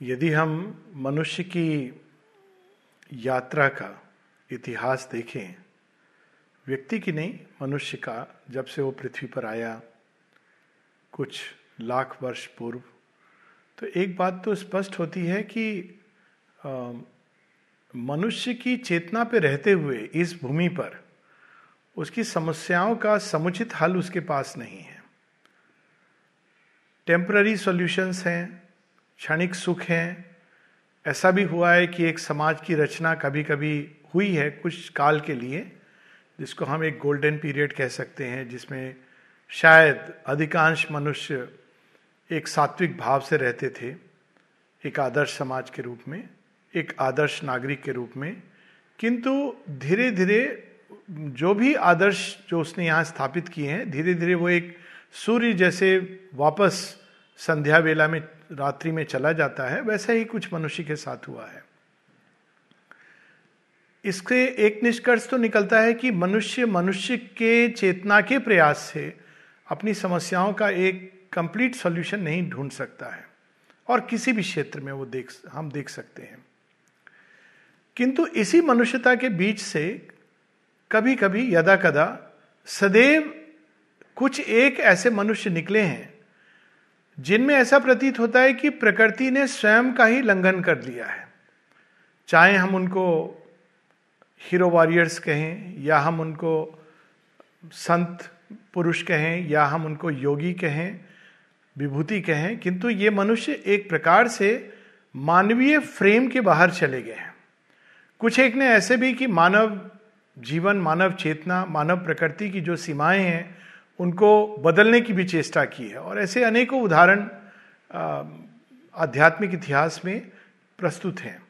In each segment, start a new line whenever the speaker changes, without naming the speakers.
यदि हम मनुष्य की यात्रा का इतिहास देखें, व्यक्ति की नहीं, मनुष्य का, जब से वो पृथ्वी पर आया कुछ लाख वर्ष पूर्व तो एक बात तो स्पष्ट होती है कि मनुष्य की चेतना पे रहते हुए इस भूमि पर उसकी समस्याओं का समुचित हल उसके पास नहीं है। टेम्पररी सॉल्यूशंस हैं क्षणिक सुख हैं। ऐसा भी हुआ है कि एक समाज की रचना कभी कभी हुई है कुछ काल के लिए, जिसको हम एक गोल्डन पीरियड कह सकते हैं, जिसमें शायद अधिकांश मनुष्य एक सात्विक भाव से रहते थे, एक आदर्श समाज के रूप में, एक आदर्श नागरिक के रूप में। किंतु धीरे धीरे जो भी आदर्श जो उसने यहाँ स्थापित किए हैं धीरे धीरे वो एक सूर्य जैसे वापस संध्या वेला में रात्रि में चला जाता है, वैसा ही कुछ मनुष्य के साथ हुआ है। इसके एक निष्कर्ष तो निकलता है कि मनुष्य मनुष्य के चेतना के प्रयास से अपनी समस्याओं का एक कंप्लीट सॉल्यूशन नहीं ढूंढ सकता है, और किसी भी क्षेत्र में वो देख, हम देख सकते हैं। किंतु इसी मनुष्यता के बीच से कभी कभी यदा कदा सदैव कुछ एक ऐसे मनुष्य निकले हैं जिनमें ऐसा प्रतीत होता है कि प्रकृति ने स्वयं का ही लंघन कर लिया है। चाहे हम उनको हीरो वॉरियर्स कहें, या हम उनको संत पुरुष कहें, या हम उनको योगी कहें, विभूति कहें, किंतु ये मनुष्य एक प्रकार से मानवीय फ्रेम के बाहर चले गए हैं। कुछ एक ने ऐसे भी कि मानव जीवन, मानव चेतना, मानव प्रकृति की जो सीमाएँ हैं उनको बदलने की भी चेष्टा की है। और ऐसे अनेकों उदाहरण आध्यात्मिक इतिहास में प्रस्तुत हैं।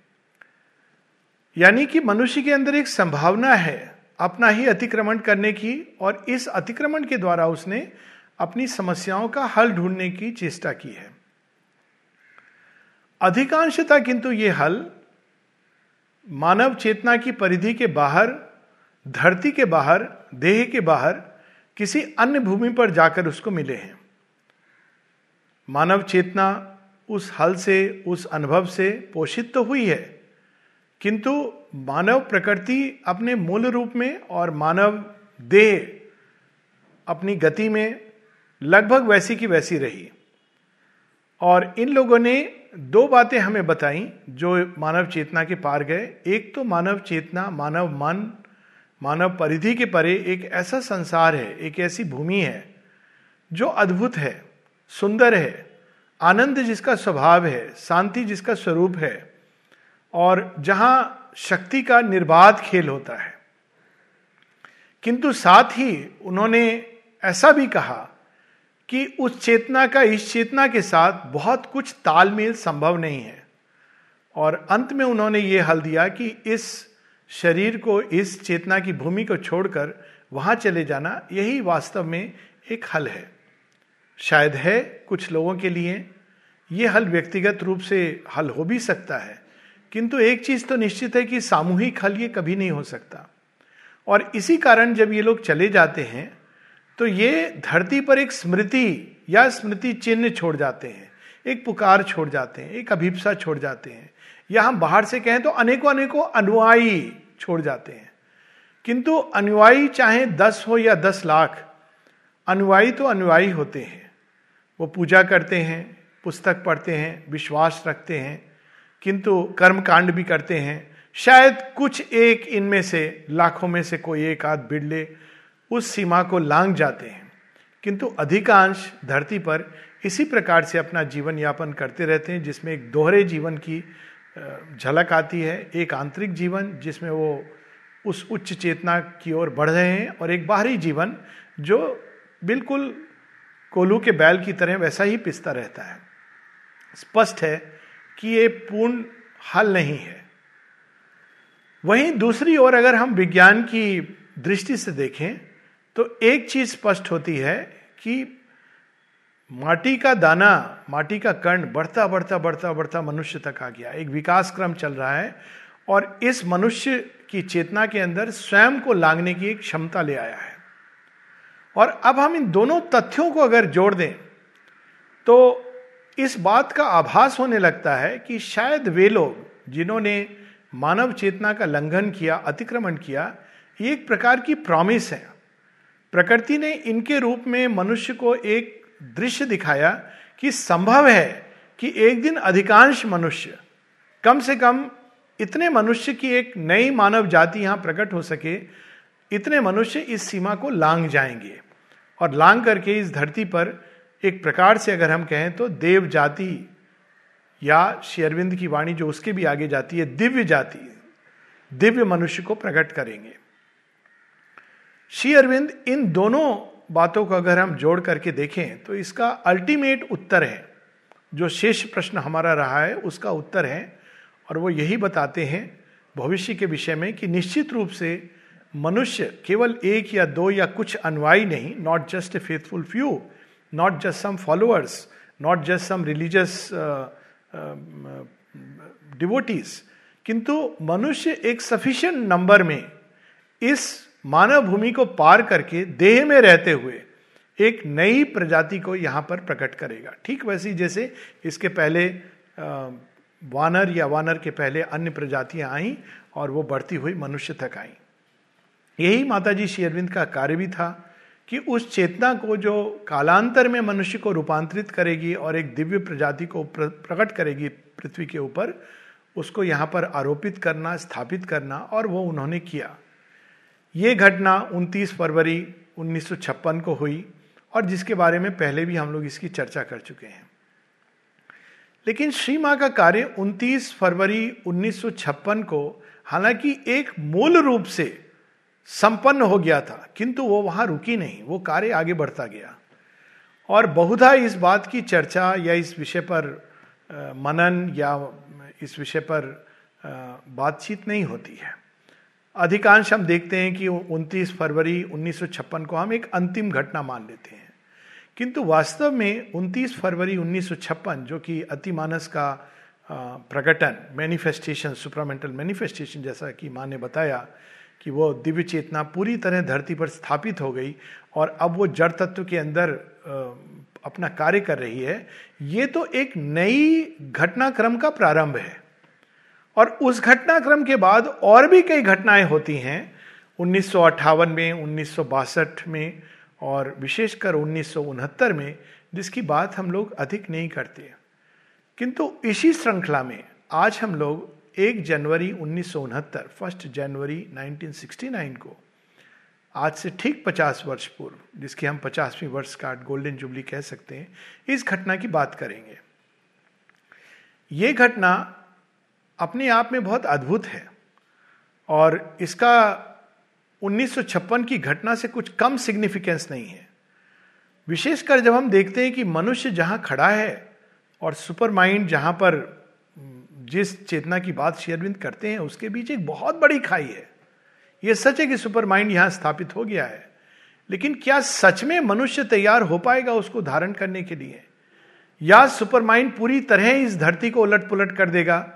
यानी कि मनुष्य के अंदर एक संभावना है अपना ही अतिक्रमण करने की, और इस अतिक्रमण के द्वारा उसने अपनी समस्याओं का हल ढूँढने की चेष्टा की है। अधिकांशता किंतु ये हल मानव चेतना की परिधि के बाहर, धरती के बाहर, देह के बाहर किसी अन्य भूमि पर जाकर उसको मिले हैं। मानव चेतना उस हल से, उस अनुभव से पोषित तो हुई है, किंतु मानव प्रकृति अपने मूल रूप में और मानव देह अपनी गति में लगभग वैसी की वैसी रही। और इन लोगों ने दो बातें हमें बताई जो मानव चेतना के पार गए। एक तो मानव चेतना, मानव मन मानव परिधि के परे एक ऐसा संसार है, एक ऐसी भूमि है, जो अद्भुत है, सुंदर है, आनंद जिसका स्वभाव है, शांति जिसका स्वरूप है, और जहाँ शक्ति का निर्बाध खेल होता है। किंतु साथ ही उन्होंने ऐसा भी कहा कि उस चेतना का, इस चेतना के साथ बहुत कुछ तालमेल संभव नहीं है। और अंत में उन्होंने ये हल दिया कि इस शरीर को इस चेतना की भूमि को छोड़कर वहाँ चले जाना यही वास्तव में एक हल है। शायद है कुछ लोगों के लिए। यह हल व्यक्तिगत रूप से हल हो भी सकता है, किंतु एक चीज़ तो निश्चित है कि सामूहिक हल ये कभी नहीं हो सकता। और इसी कारण जब ये लोग चले जाते हैं तो ये धरती पर एक स्मृति या स्मृति चिन्ह छोड़ जाते हैं, एक पुकार छोड़ जाते हैं, एक अभिप्सा छोड़ जाते हैं। या हम बाहर से कहें तो अनेकों अनेकों अनुयायी छोड़ जाते हैं। किंतु अनुयायी चाहे दस हो या दस लाख, अनुयायी तो अनुयायी होते हैं। वो पूजा करते हैं, पुस्तक पढ़ते हैं, विश्वास रखते हैं, किंतु कर्म कांड भी करते हैं। शायद कुछ एक इनमें से, लाखों में से कोई एक आध बिड़ले उस सीमा को लांग जाते हैं। किंतु अधिकांश धरती पर इसी प्रकार से अपना जीवन यापन करते रहते हैं, जिसमें एक दोहरे जीवन की झलक आती है, एक आंतरिक जीवन जिसमें वो उस उच्च चेतना की ओर बढ़ रहे हैं और एक बाहरी जीवन जो बिल्कुल कोलू के बैल की तरह वैसा ही पिसता रहता है। स्पष्ट है कि ये पूर्ण हल नहीं है। वहीं दूसरी ओर अगर हम विज्ञान की दृष्टि से देखें तो एक चीज़ स्पष्ट होती है कि माटी का दाना, माटी का कर्ण बढ़ता बढ़ता बढ़ता बढ़ता मनुष्य तक आ गया। एक विकास क्रम चल रहा है और इस मनुष्य की चेतना के अंदर स्वयं को लांगने की एक क्षमता ले आया है। और अब हम इन दोनों तथ्यों को अगर जोड़ दें तो इस बात का आभास होने लगता है कि शायद वे लोग, जिन्होंने मानव चेतना का लंघन किया, अतिक्रमण किया, ये एक प्रकार की प्रॉमिस है। प्रकृति ने इनके रूप में मनुष्य को एक दृश्य दिखाया कि संभव है कि एक दिन अधिकांश मनुष्य, कम से कम इतने मनुष्य की एक नई मानव जाति यहाँ प्रकट हो सके, इतने मनुष्य इस सीमा को लांग जाएँगे। और लांग करके इस धरती पर एक प्रकार से अगर हम कहें तो देव जाति या शेरविंद की वाणी जो उसके भी आगे जाती है, दिव्य जाति, दिव्य मनुष्य को प्रकट करेंगे। श्री अरविंद इन दोनों बातों को अगर हम जोड़ करके देखें तो इसका अल्टीमेट उत्तर है। जो शेष प्रश्न हमारा रहा है, उसका उत्तर है, और वो यही बताते हैं भविष्य के विषय में कि निश्चित रूप से मनुष्य केवल एक या दो या कुछ अनुयायी नहीं not just a faithful few not just some followers not just some religious devotees किंतु मनुष्य एक सफिशियंट नंबर में इस मानव भूमि को पार करके देह में रहते हुए एक नई प्रजाति को यहाँ पर प्रकट करेगा। ठीक वैसी जैसे इसके पहले वानर या वानर के पहले अन्य प्रजातियाँ आई और वो बढ़ती हुई मनुष्य तक आई। यही माता जी श्री अरविंद का कार्य भी था कि उस चेतना को जो कालांतर में मनुष्य को रूपांतरित करेगी और एक दिव्य प्रजाति को प्रकट करेगी पृथ्वी के ऊपर, उसको यहाँ पर आरोपित करना, स्थापित करना और वो उन्होंने किया। ये घटना 29 फरवरी 1956 को हुई और जिसके बारे में पहले भी हम लोग इसकी चर्चा कर चुके हैं। लेकिन श्री माँ का कार्य 29 फरवरी 1956 को हालाँकि एक मूल रूप से संपन्न हो गया था, किंतु वो वहाँ रुकी नहीं, वो कार्य आगे बढ़ता गया। और बहुधा इस बात की चर्चा या इस विषय पर मनन या इस विषय पर बातचीत नहीं होती है। अधिकांश हम देखते हैं कि 29 फरवरी 1956 को हम एक अंतिम घटना मान लेते हैं। किंतु वास्तव में 29 फरवरी 1956 जो कि अतिमानस का प्रकटन मैनिफेस्टेशन सुपरामेंटल मैनिफेस्टेशन जैसा कि माँ ने बताया कि वो दिव्य चेतना पूरी तरह धरती पर स्थापित हो गई और अब वो जड़ तत्व के अंदर अपना कार्य कर रही है। ये तो एक नई घटनाक्रम का प्रारंभ है। और उस घटनाक्रम के बाद और भी कई घटनाएँ होती हैं। उन्नीस सौ अट्ठावन में, उन्नीस सौ बासठ में और विशेषकर उन्नीस सौ उनहत्तर में, जिसकी बात हम लोग अधिक नहीं करते। किंतु इसी श्रृंखला में आज हम लोग एक जनवरी उन्नीस सौ उनहत्तर, फ़र्स्ट जनवरी 1969 को, आज से ठीक 50 वर्ष पूर्व, जिसकी हम पचासवीं वर्ष का गोल्डन जुबली कह सकते हैं, इस घटना की बात करेंगे। ये घटना अपने आप में बहुत अद्भुत है। और इसका 1956 की घटना से कुछ कम सिग्निफिकेंस नहीं है। विशेषकर जब हम देखते हैं कि मनुष्य जहाँ खड़ा है और सुपर माइंड जहाँ पर जिस चेतना की बात शेयरविंद करते हैं, उसके बीच एक बहुत बड़ी खाई है। यह सच है कि सुपर माइंड यहाँ स्थापित हो गया है। लेकिन क्या सच में मनुष्य तैयार हो पाएगा उसको धारण करने के लिए? या सुपर माइंड पूरी तरह इस धरती को उलट पुलट कर देगा?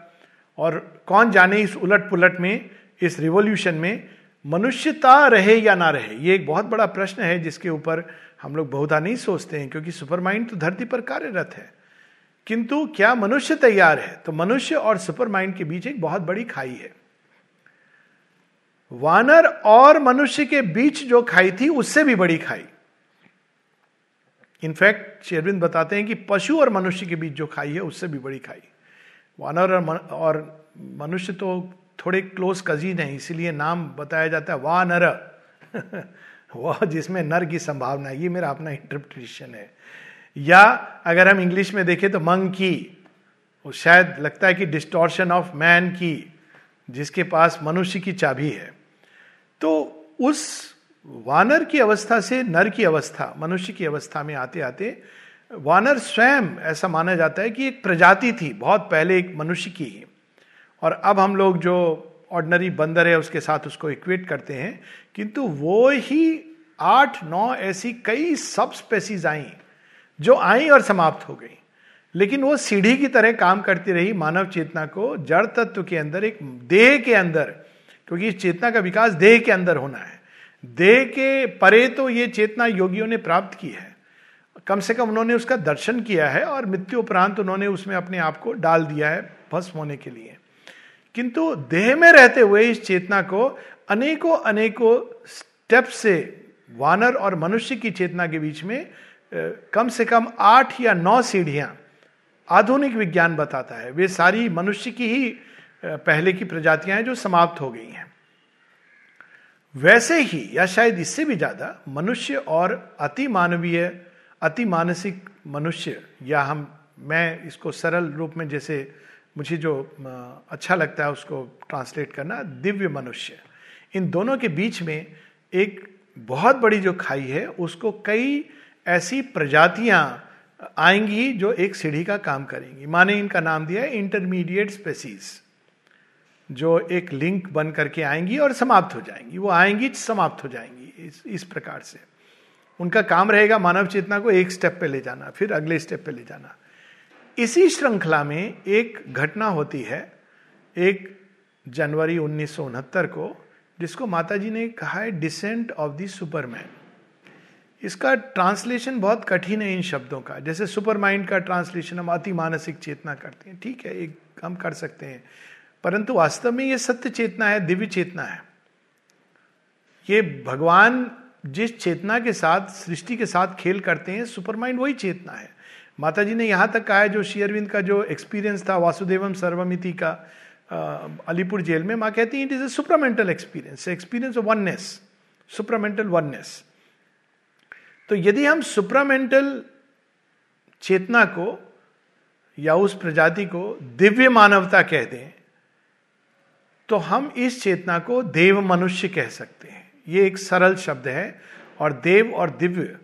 और कौन जाने इस उलट पुलट में, इस रिवोल्यूशन में, मनुष्यता रहे या ना रहे? ये एक बहुत बड़ा प्रश्न है जिसके ऊपर हम लोग बहुधा नहीं सोचते हैं, क्योंकि सुपर माइंड तो धरती पर कार्यरत है। किंतु क्या मनुष्य तैयार है? तो मनुष्य और सुपर माइंड के बीच एक बहुत बड़ी खाई है। वानर और मनुष्य के बीच जो खाई थी, उससे भी बड़ी खाई। इनफैक्ट शेरविंद बताते हैं कि पशु और मनुष्य के बीच जो खाई है, उससे भी बड़ी खाई। वानर और मनुष्य तो थोड़े क्लोज कजीन है, इसीलिए नाम बताया जाता है वानर। वह जिसमें नर की संभावना है, ये मेरा अपना इंटरप्रिटेशन है। या अगर हम इंग्लिश में देखें तो मंग की वो शायद लगता है कि डिस्टोर्शन ऑफ़ मैन की, जिसके पास मनुष्य की चाबी है। तो उस वानर की अवस्था से नर की अवस्था, मनुष्य की अवस्था में आते आते वानर स्वयं, ऐसा माना जाता है कि एक प्रजाति थी, बहुत पहले एक मनुष्य की और अब हम लोग जो ऑर्डनरी बंदर है, उसके साथ उसको इक्वेट करते हैं, किंतु वो ही आठ, नौ ऐसी कई सब स्पेसीज आई, जो आई और समाप्त हो गई। लेकिन वो सीढ़ी की तरह काम करती रही मानव चेतना को, जड़ तत्व के अंदर, एक देह के अंदर, क्योंकि इस चेतना का विकास देह के अंदर होना है। देह के परे तो ये चेतना योगियों ने प्राप्त की है। कम से कम उन्होंने उसका दर्शन किया है और मृत्यु उपरांत उन्होंने उसमें अपने आप को डाल दिया है भस्म होने के लिए। किंतु देह में रहते हुए इस चेतना को अनेकों अनेकों स्टेप से वानर और मनुष्य की चेतना के बीच में कम से कम आठ या नौ सीढ़ियाँ आधुनिक विज्ञान बताता है। वे सारी मनुष्य की ही पहले की प्रजातियाँ हैं जो समाप्त हो गई हैं। वैसे ही या शायद इससे भी ज़्यादा मनुष्य और अति मानवीय अति मानसिक मनुष्य या हम मैं इसको सरल रूप में जैसे मुझे जो अच्छा लगता है उसको ट्रांसलेट करना दिव्य मनुष्य। इन दोनों के बीच में एक बहुत बड़ी जो खाई है उसको कई ऐसी प्रजातियाँ आएँगी जो एक सीढ़ी का काम करेंगी। माने इनका नाम दिया है इंटरमीडिएट स्पेसीज जो एक लिंक बन करके आएँगी और समाप्त हो जाएँगी। वो आएँगी समाप्त हो जाएँगी इस, इस प्रकार से। उनका काम रहेगा मानव चेतना को एक स्टेप पे ले जाना, फिर अगले स्टेप पे ले जाना। इसी श्रृंखला में एक घटना होती है, एक जनवरी उन्नीस सौ उनहत्तर को, जिसको माता जी ने कहा है डिसेंट ऑफ़ द सुपरमैन इसका ट्रांसलेशन बहुत कठिन है इन शब्दों का। जैसे सुपर माइंड का ट्रांसलेशन हम अति मानसिक चेतना करते हैं, ठीक है, एक हम कर सकते हैं। परंतु वास्तव में ये सत्य चेतना है, दिव्य चेतना है। ये भगवान जिस चेतना के साथ, सृष्टि के साथ खेल करते हैं सुपर माइंड वही चेतना है। माता जी ने यहाँ तक कहा है जो शेयरविंद का जो एक्सपीरियंस था, वासुदेवम सर्वमिति का अलीपुर जेल में, माँ कहती है it is a supermental experience experience of oneness supermental oneness तो यदि हम सुपरामेंटल चेतना को या उस प्रजाति को दिव्य मानवता कह दें तो हम इस चेतना को देव मनुष्य कह सकते हैं। ये एक सरल शब्द है और देव और दिव्य,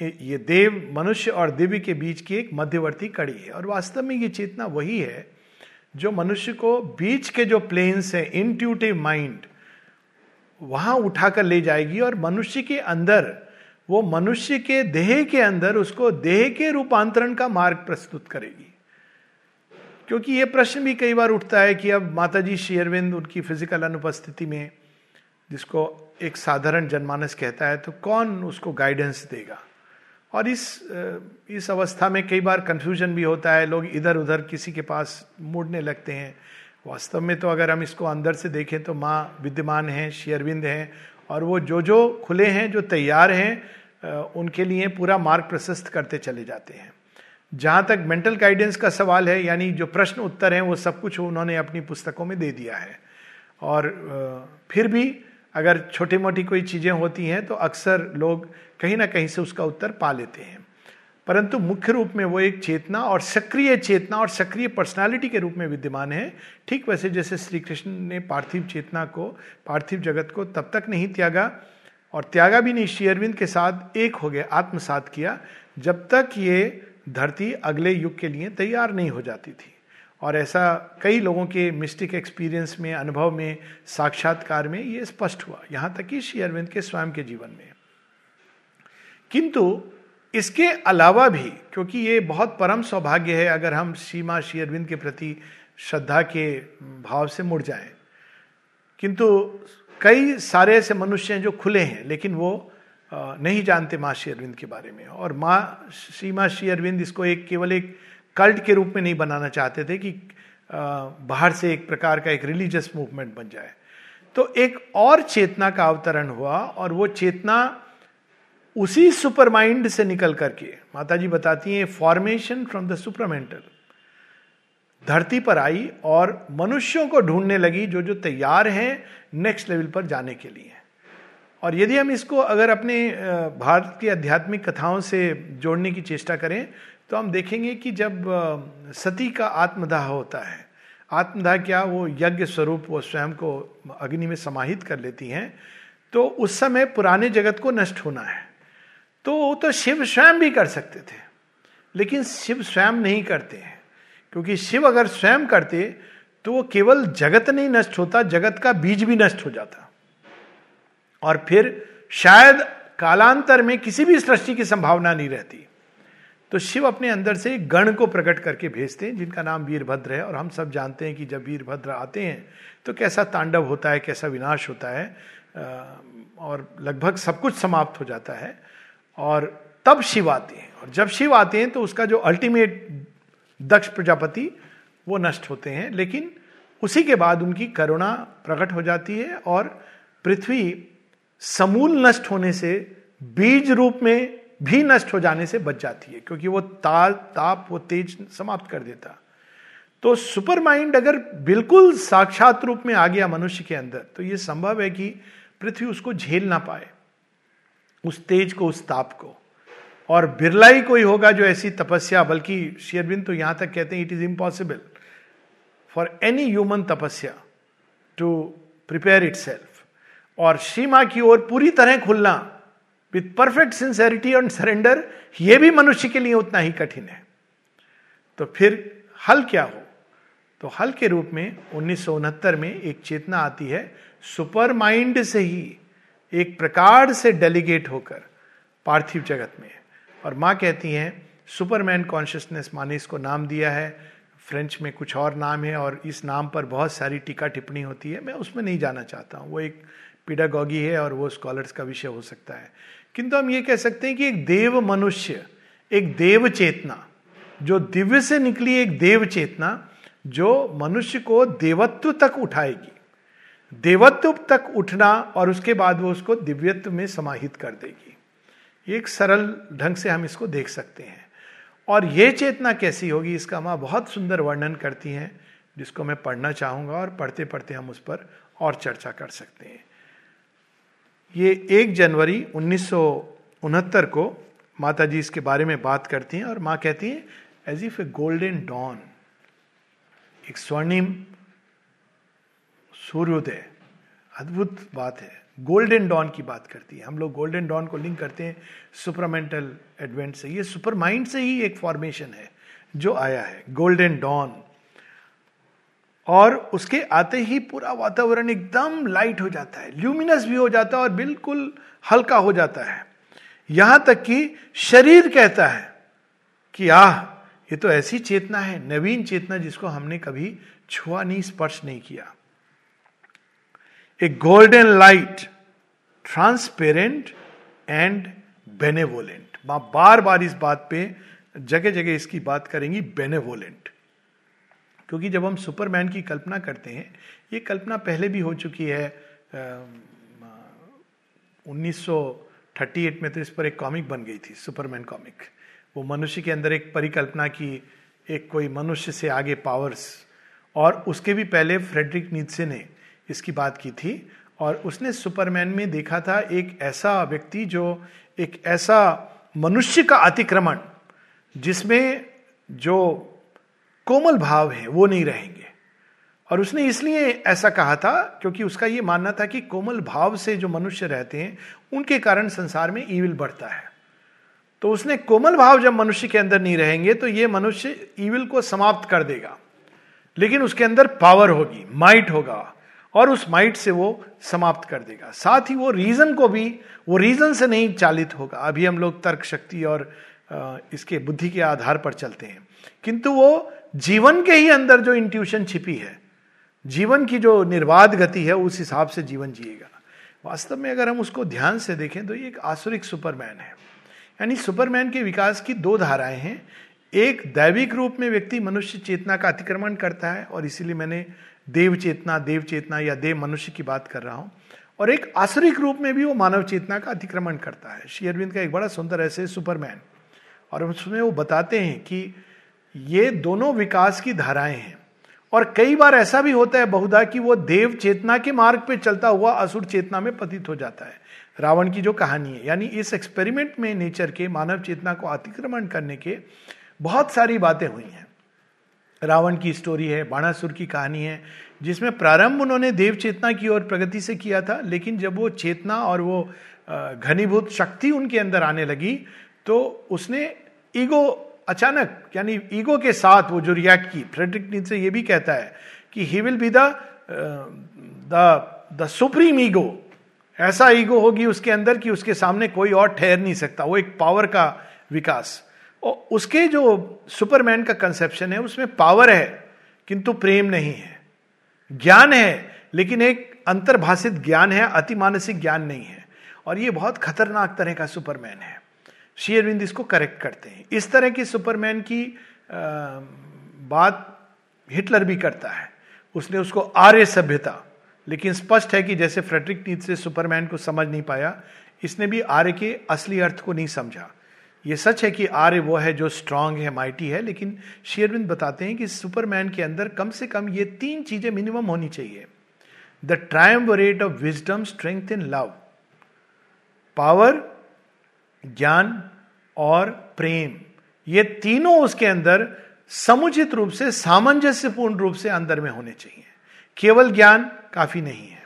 ये देव, मनुष्य और दिव्य के बीच की एक मध्यवर्ती कड़ी है। और वास्तव में ये चेतना वही है जो मनुष्य को बीच के जो प्लेन्स है इंट्यूटिव माइंड वहाँ उठाकर ले जाएगी और मनुष्य के अंदर, वो मनुष्य के देह के अंदर उसको देह के रूपांतरण का मार्ग प्रस्तुत करेगी। क्योंकि ये प्रश्न भी कई बार उठता है कि अब माता जी शेयरविंद उनकी फ़िज़िकल अनुपस्थिति में जिसको एक साधारण जनमानस कहता है तो कौन उसको गाइडेंस देगा? और इस इस अवस्था में कई बार कंफ्यूजन भी होता है, लोग इधर उधर किसी के पास मुड़ने लगते हैं। वास्तव में तो अगर हम इसको अंदर से देखें तो माँ विद्यमान हैं शेयरविंद हैं, और वो जो जो खुले हैं, जो तैयार हैं उनके लिए पूरा मार्ग प्रशस्त करते चले जाते हैं। जहाँ तक मेंटल गाइडेंस का सवाल है, यानी जो प्रश्न उत्तर हैं, वो सब कुछ उन्होंने अपनी पुस्तकों में दे दिया है। और फिर भी अगर छोटी मोटी कोई चीज़ें होती हैं तो अक्सर लोग कहीं ना कहीं से उसका उत्तर पा लेते हैं। परंतु मुख्य रूप में वो एक चेतना और सक्रिय चेतना और सक्रिय पर्सनालिटी के रूप में विद्यमान है। ठीक वैसे जैसे श्री कृष्ण ने पार्थिव चेतना को, पार्थिव जगत को तब तक नहीं त्यागा और त्यागा भी नहीं शेयरविंद के साथ एक हो गया, आत्मसात किया, जब तक ये धरती अगले युग के लिए तैयार नहीं हो जाती थी। और ऐसा कई लोगों के मिस्टिक एक्सपीरियंस में, अनुभव में, साक्षात्कार में ये स्पष्ट हुआ। यहाँ तक कि श्री अरविंद के स्वयं के जीवन में। किंतु इसके अलावा भी, क्योंकि ये बहुत परम सौभाग्य है, अगर हम सीमा श्री अरविंद के प्रति श्रद्धा के भाव से मुड़ जाएँ। किंतु कई सारे ऐसे मनुष्य हैं जो खुले हैं, लेकिन वो नहीं जानते माँ श्री अरविंद के बारे में। और माँ श्री माँ श्री अरविंद इसको एक, केवल एक कल्ट के रूप में नहीं बनाना चाहते थे कि बाहर से एक प्रकार का एक रिलीजियस मूवमेंट बन जाए। तो एक और चेतना का अवतरण हुआ और वो चेतना उसी सुपर माइंड से निकल करके माता जी बताती हैं फॉर्मेशन फ्रॉम द सुपरमेंटल धरती पर आई और मनुष्यों को ढूँढने लगी जो जो तैयार हैं नेक्स्ट लेवल पर जाने के लिए। और यदि हम इसको अगर अपने भारत की आध्यात्मिक कथाओं से जोड़ने की चेष्टा करें तो हम देखेंगे कि जब सती का आत्मदाह होता है, आत्मदाह क्या वो यज्ञ स्वरूप वो स्वयं को अग्नि में समाहित कर लेती हैं तो उस समय पुराने जगत को नष्ट होना है। तो वो तो शिव स्वयं भी कर सकते थे, लेकिन शिव स्वयं नहीं करते हैं। क्योंकि शिव अगर स्वयं करते तो वो केवल जगत नहीं नष्ट होता, जगत का बीज भी नष्ट हो जाता। और फिर शायद कालांतर में किसी भी सृष्टि की संभावना नहीं रहती। तो शिव अपने अंदर से गण को प्रकट करके भेजते हैं, जिनका नाम वीरभद्र है, और हम सब जानते हैं कि जब वीरभद्र आते हैं तो कैसा तांडव होता है, कैसा विनाश होता है और लगभग सब कुछ समाप्त हो जाता है, और तब शिव आते हैं। और जब शिव आते हैं तो उसका जो अल्टीमेट दक्ष प्रजापति, वो नष्ट होते हैं, लेकिन उसी के बाद उनकी करुणा प्रकट हो जाती है, और पृथ्वी समूल नष्ट होने से बीज रूप में भी नष्ट हो जाने से बच जाती है, क्योंकि वो ताल, ताप, वो तेज समाप्त कर देता। तो सुपर माइंड अगर बिल्कुल साक्षात रूप में आ गया मनुष्य के अंदर तो ये संभव है कि पृथ्वी उसको झेल ना पाए, उस तेज को, उस ताप को। और बिरला ही कोई होगा जो ऐसी तपस्या, बल्कि शेयरबिंद तो यहाँ तक कहते हैं it is impossible for any human tapasya to prepare it और सीमा की ओर पूरी तरह खुलना with perfect sincerity and surrender यह भी मनुष्य के लिए उतना ही कठिन है। तो फिर हल क्या हो? तो हल के रूप में उन्नीस सौ उनहत्तर में एक चेतना आती है सुपर माइंड से ही एक प्रकार से डेलीगेट होकर पार्थिव जगत में। और माँ कहती हैं, सुपरमैन कॉन्शियसनेस माने इसको नाम दिया है। फ्रेंच में कुछ और नाम है और इस नाम पर बहुत सारी टीका टिप्पणी होती है। मैं उसमें नहीं जाना चाहता हूँ। वो एक पिडागॉगी है और वो स्कॉलर्स का विषय हो सकता है। किंतु हम ये कह सकते हैं कि एक देव मनुष्य, एक देव चेतना, जो दिव्य से निकली एक देव चेतना, जो मनुष्य को देवत्व तक उठाएगी। देवत्व तक उठना और उसके बाद वो उसको दिव्यत्व में समाहित कर देगी। एक सरल ढंग से हम इसको देख सकते हैं। और ये चेतना कैसी होगी, इसका माँ बहुत सुंदर वर्णन करती हैं, जिसको मैं पढ़ना चाहूँगा और पढ़ते पढ़ते हम उस पर और चर्चा कर सकते हैं। ये एक जनवरी उन्नीस सौ उनहत्तर को माता जी इसके बारे में बात करती हैं और माँ कहती हैं as if a golden dawn एक स्वर्णिम सूर्योदय, अद्भुत बात है। गोल्डन डॉन की बात करती है। हम लोग गोल्डन डॉन को लिंक करते हैं सुपरमेंटल एडवेंट से। ये सुपर माइंड से ही एक फॉर्मेशन है, जो आया है। गोल्डन डॉन और उसके आते ही पूरा वातावरण एकदम लाइट हो जाता है ल्यूमिनस भी हो जाता है और बिल्कुल हल्का हो जाता है। यहाँ तक कि शरीर कहता है कि, आह, ये तो ऐसी चेतना है, नवीन चेतना जिसको हमने कभी छुआ नहीं, स्पर्श नहीं किया। A golden light transparent and benevolent माँ बार बार इस बात पे जगह जगह इसकी बात करेंगी बेनेवोलेंट क्योंकि जब हम सुपरमैन की कल्पना करते हैं, ये कल्पना पहले भी हो चुकी है उन्नीस में तो इस पर एक कॉमिक बन गई थी, सुपरमैन कॉमिक वो मनुष्य के अंदर एक परिकल्पना की एक कोई मनुष्य से आगे पावर्स और उसके भी पहले फ्रेडरिक नीत्से ने इसकी बात की थी, और उसने सुपरमैन में देखा था एक ऐसा व्यक्ति जो एक ऐसा मनुष्य का अतिक्रमण, जिसमें जो कोमल भाव है, वो नहीं रहेंगे। और उसने इसलिए ऐसा कहा था क्योंकि उसका ये मानना था कि कोमल भाव से जो मनुष्य रहते हैं, उनके कारण संसार में ईविल बढ़ता है। तो उसने कोमल भाव जब मनुष्य के अंदर नहीं रहेंगे तो ये मनुष्य ईविल को समाप्त कर देगा। लेकिन उसके अंदर पावर होगी माइट होगा, और उस माइट से वो समाप्त कर देगा। साथ ही वो रीजन को भी, वो रीजन से नहीं चालित होगा। अभी हम लोग तर्क शक्ति और इसके बुद्धि के आधार पर चलते हैं। किंतु वो जीवन के ही अंदर जो इंट्यूशन छिपी है, जीवन की जो निर्वाध गति है, उस हिसाब से जीवन जिएगा। वास्तव में अगर हम उसको ध्यान से देखें तो ये एक आसुरिक सुपरमैन है। यानी सुपरमैन के विकास की दो धाराएँ हैं। एक दैविक रूप में व्यक्ति मनुष्य चेतना का अतिक्रमण करता है, और इसीलिए मैंने देव चेतना देव चेतना या देव मनुष्य की बात कर रहा हूँ। और एक आसुरिक रूप में भी वो मानव चेतना का अतिक्रमण करता है। श्री अरविंद का एक बड़ा सुंदर ऐसे सुपरमैन। और उसमें वो बताते हैं कि ये दोनों विकास की धाराएँ हैं। और कई बार ऐसा भी होता है बहुधा कि वो देव चेतना के मार्ग पे चलता हुआ असुर चेतना में पतित हो जाता है। रावण की जो कहानी है, यानी इस एक्सपेरिमेंट में नेचर के मानव चेतना को अतिक्रमण करने के बहुत सारी बातें हुई हैं। रावण की स्टोरी है, बाणासुर की कहानी है, जिसमें प्रारंभ उन्होंने देव चेतना की ओर प्रगति से किया था, लेकिन जब वो चेतना और वो घनीभूत शक्ति उनके अंदर आने लगी तो उसने ईगो अचानक, यानी ईगो के साथ वो जो रिएक्ट की फ्रेडरिक नीचे ये भी कहता है कि he will be the the supreme ego ऐसा ईगो होगी उसके अंदर कि उसके सामने कोई और ठहर नहीं सकता, वो एक पावर का विकास। और उसके जो सुपरमैन का कंसेप्शन है, उसमें पावर है, किंतु प्रेम नहीं है। ज्ञान है, लेकिन एक अंतर्भाषित ज्ञान है अति मानसिक ज्ञान नहीं है। और ये बहुत खतरनाक तरह का सुपरमैन है। श्री अरविंद इसको करेक्ट करते हैं। इस तरह की सुपरमैन की बात हिटलर भी करता है। उसने उसको आर्य सभ्यता, लेकिन स्पष्ट है कि जैसे फ्रेडरिक नीत से सुपरमैन को समझ नहीं पाया, इसने भी आर्य के असली अर्थ को नहीं समझा। ये सच है कि आर्य वो है जो स्ट्रांग है माइटी है, लेकिन शेयरविंद बताते हैं कि सुपरमैन के अंदर कम से कम ये तीन चीज़ें मिनिमम होनी चाहिए। The triumvirate of wisdom strength in love power ज्ञान और प्रेम, ये तीनों उसके अंदर समुचित रूप से, सामंजस्यपूर्ण रूप से अंदर में होने चाहिए। केवल ज्ञान काफ़ी नहीं है,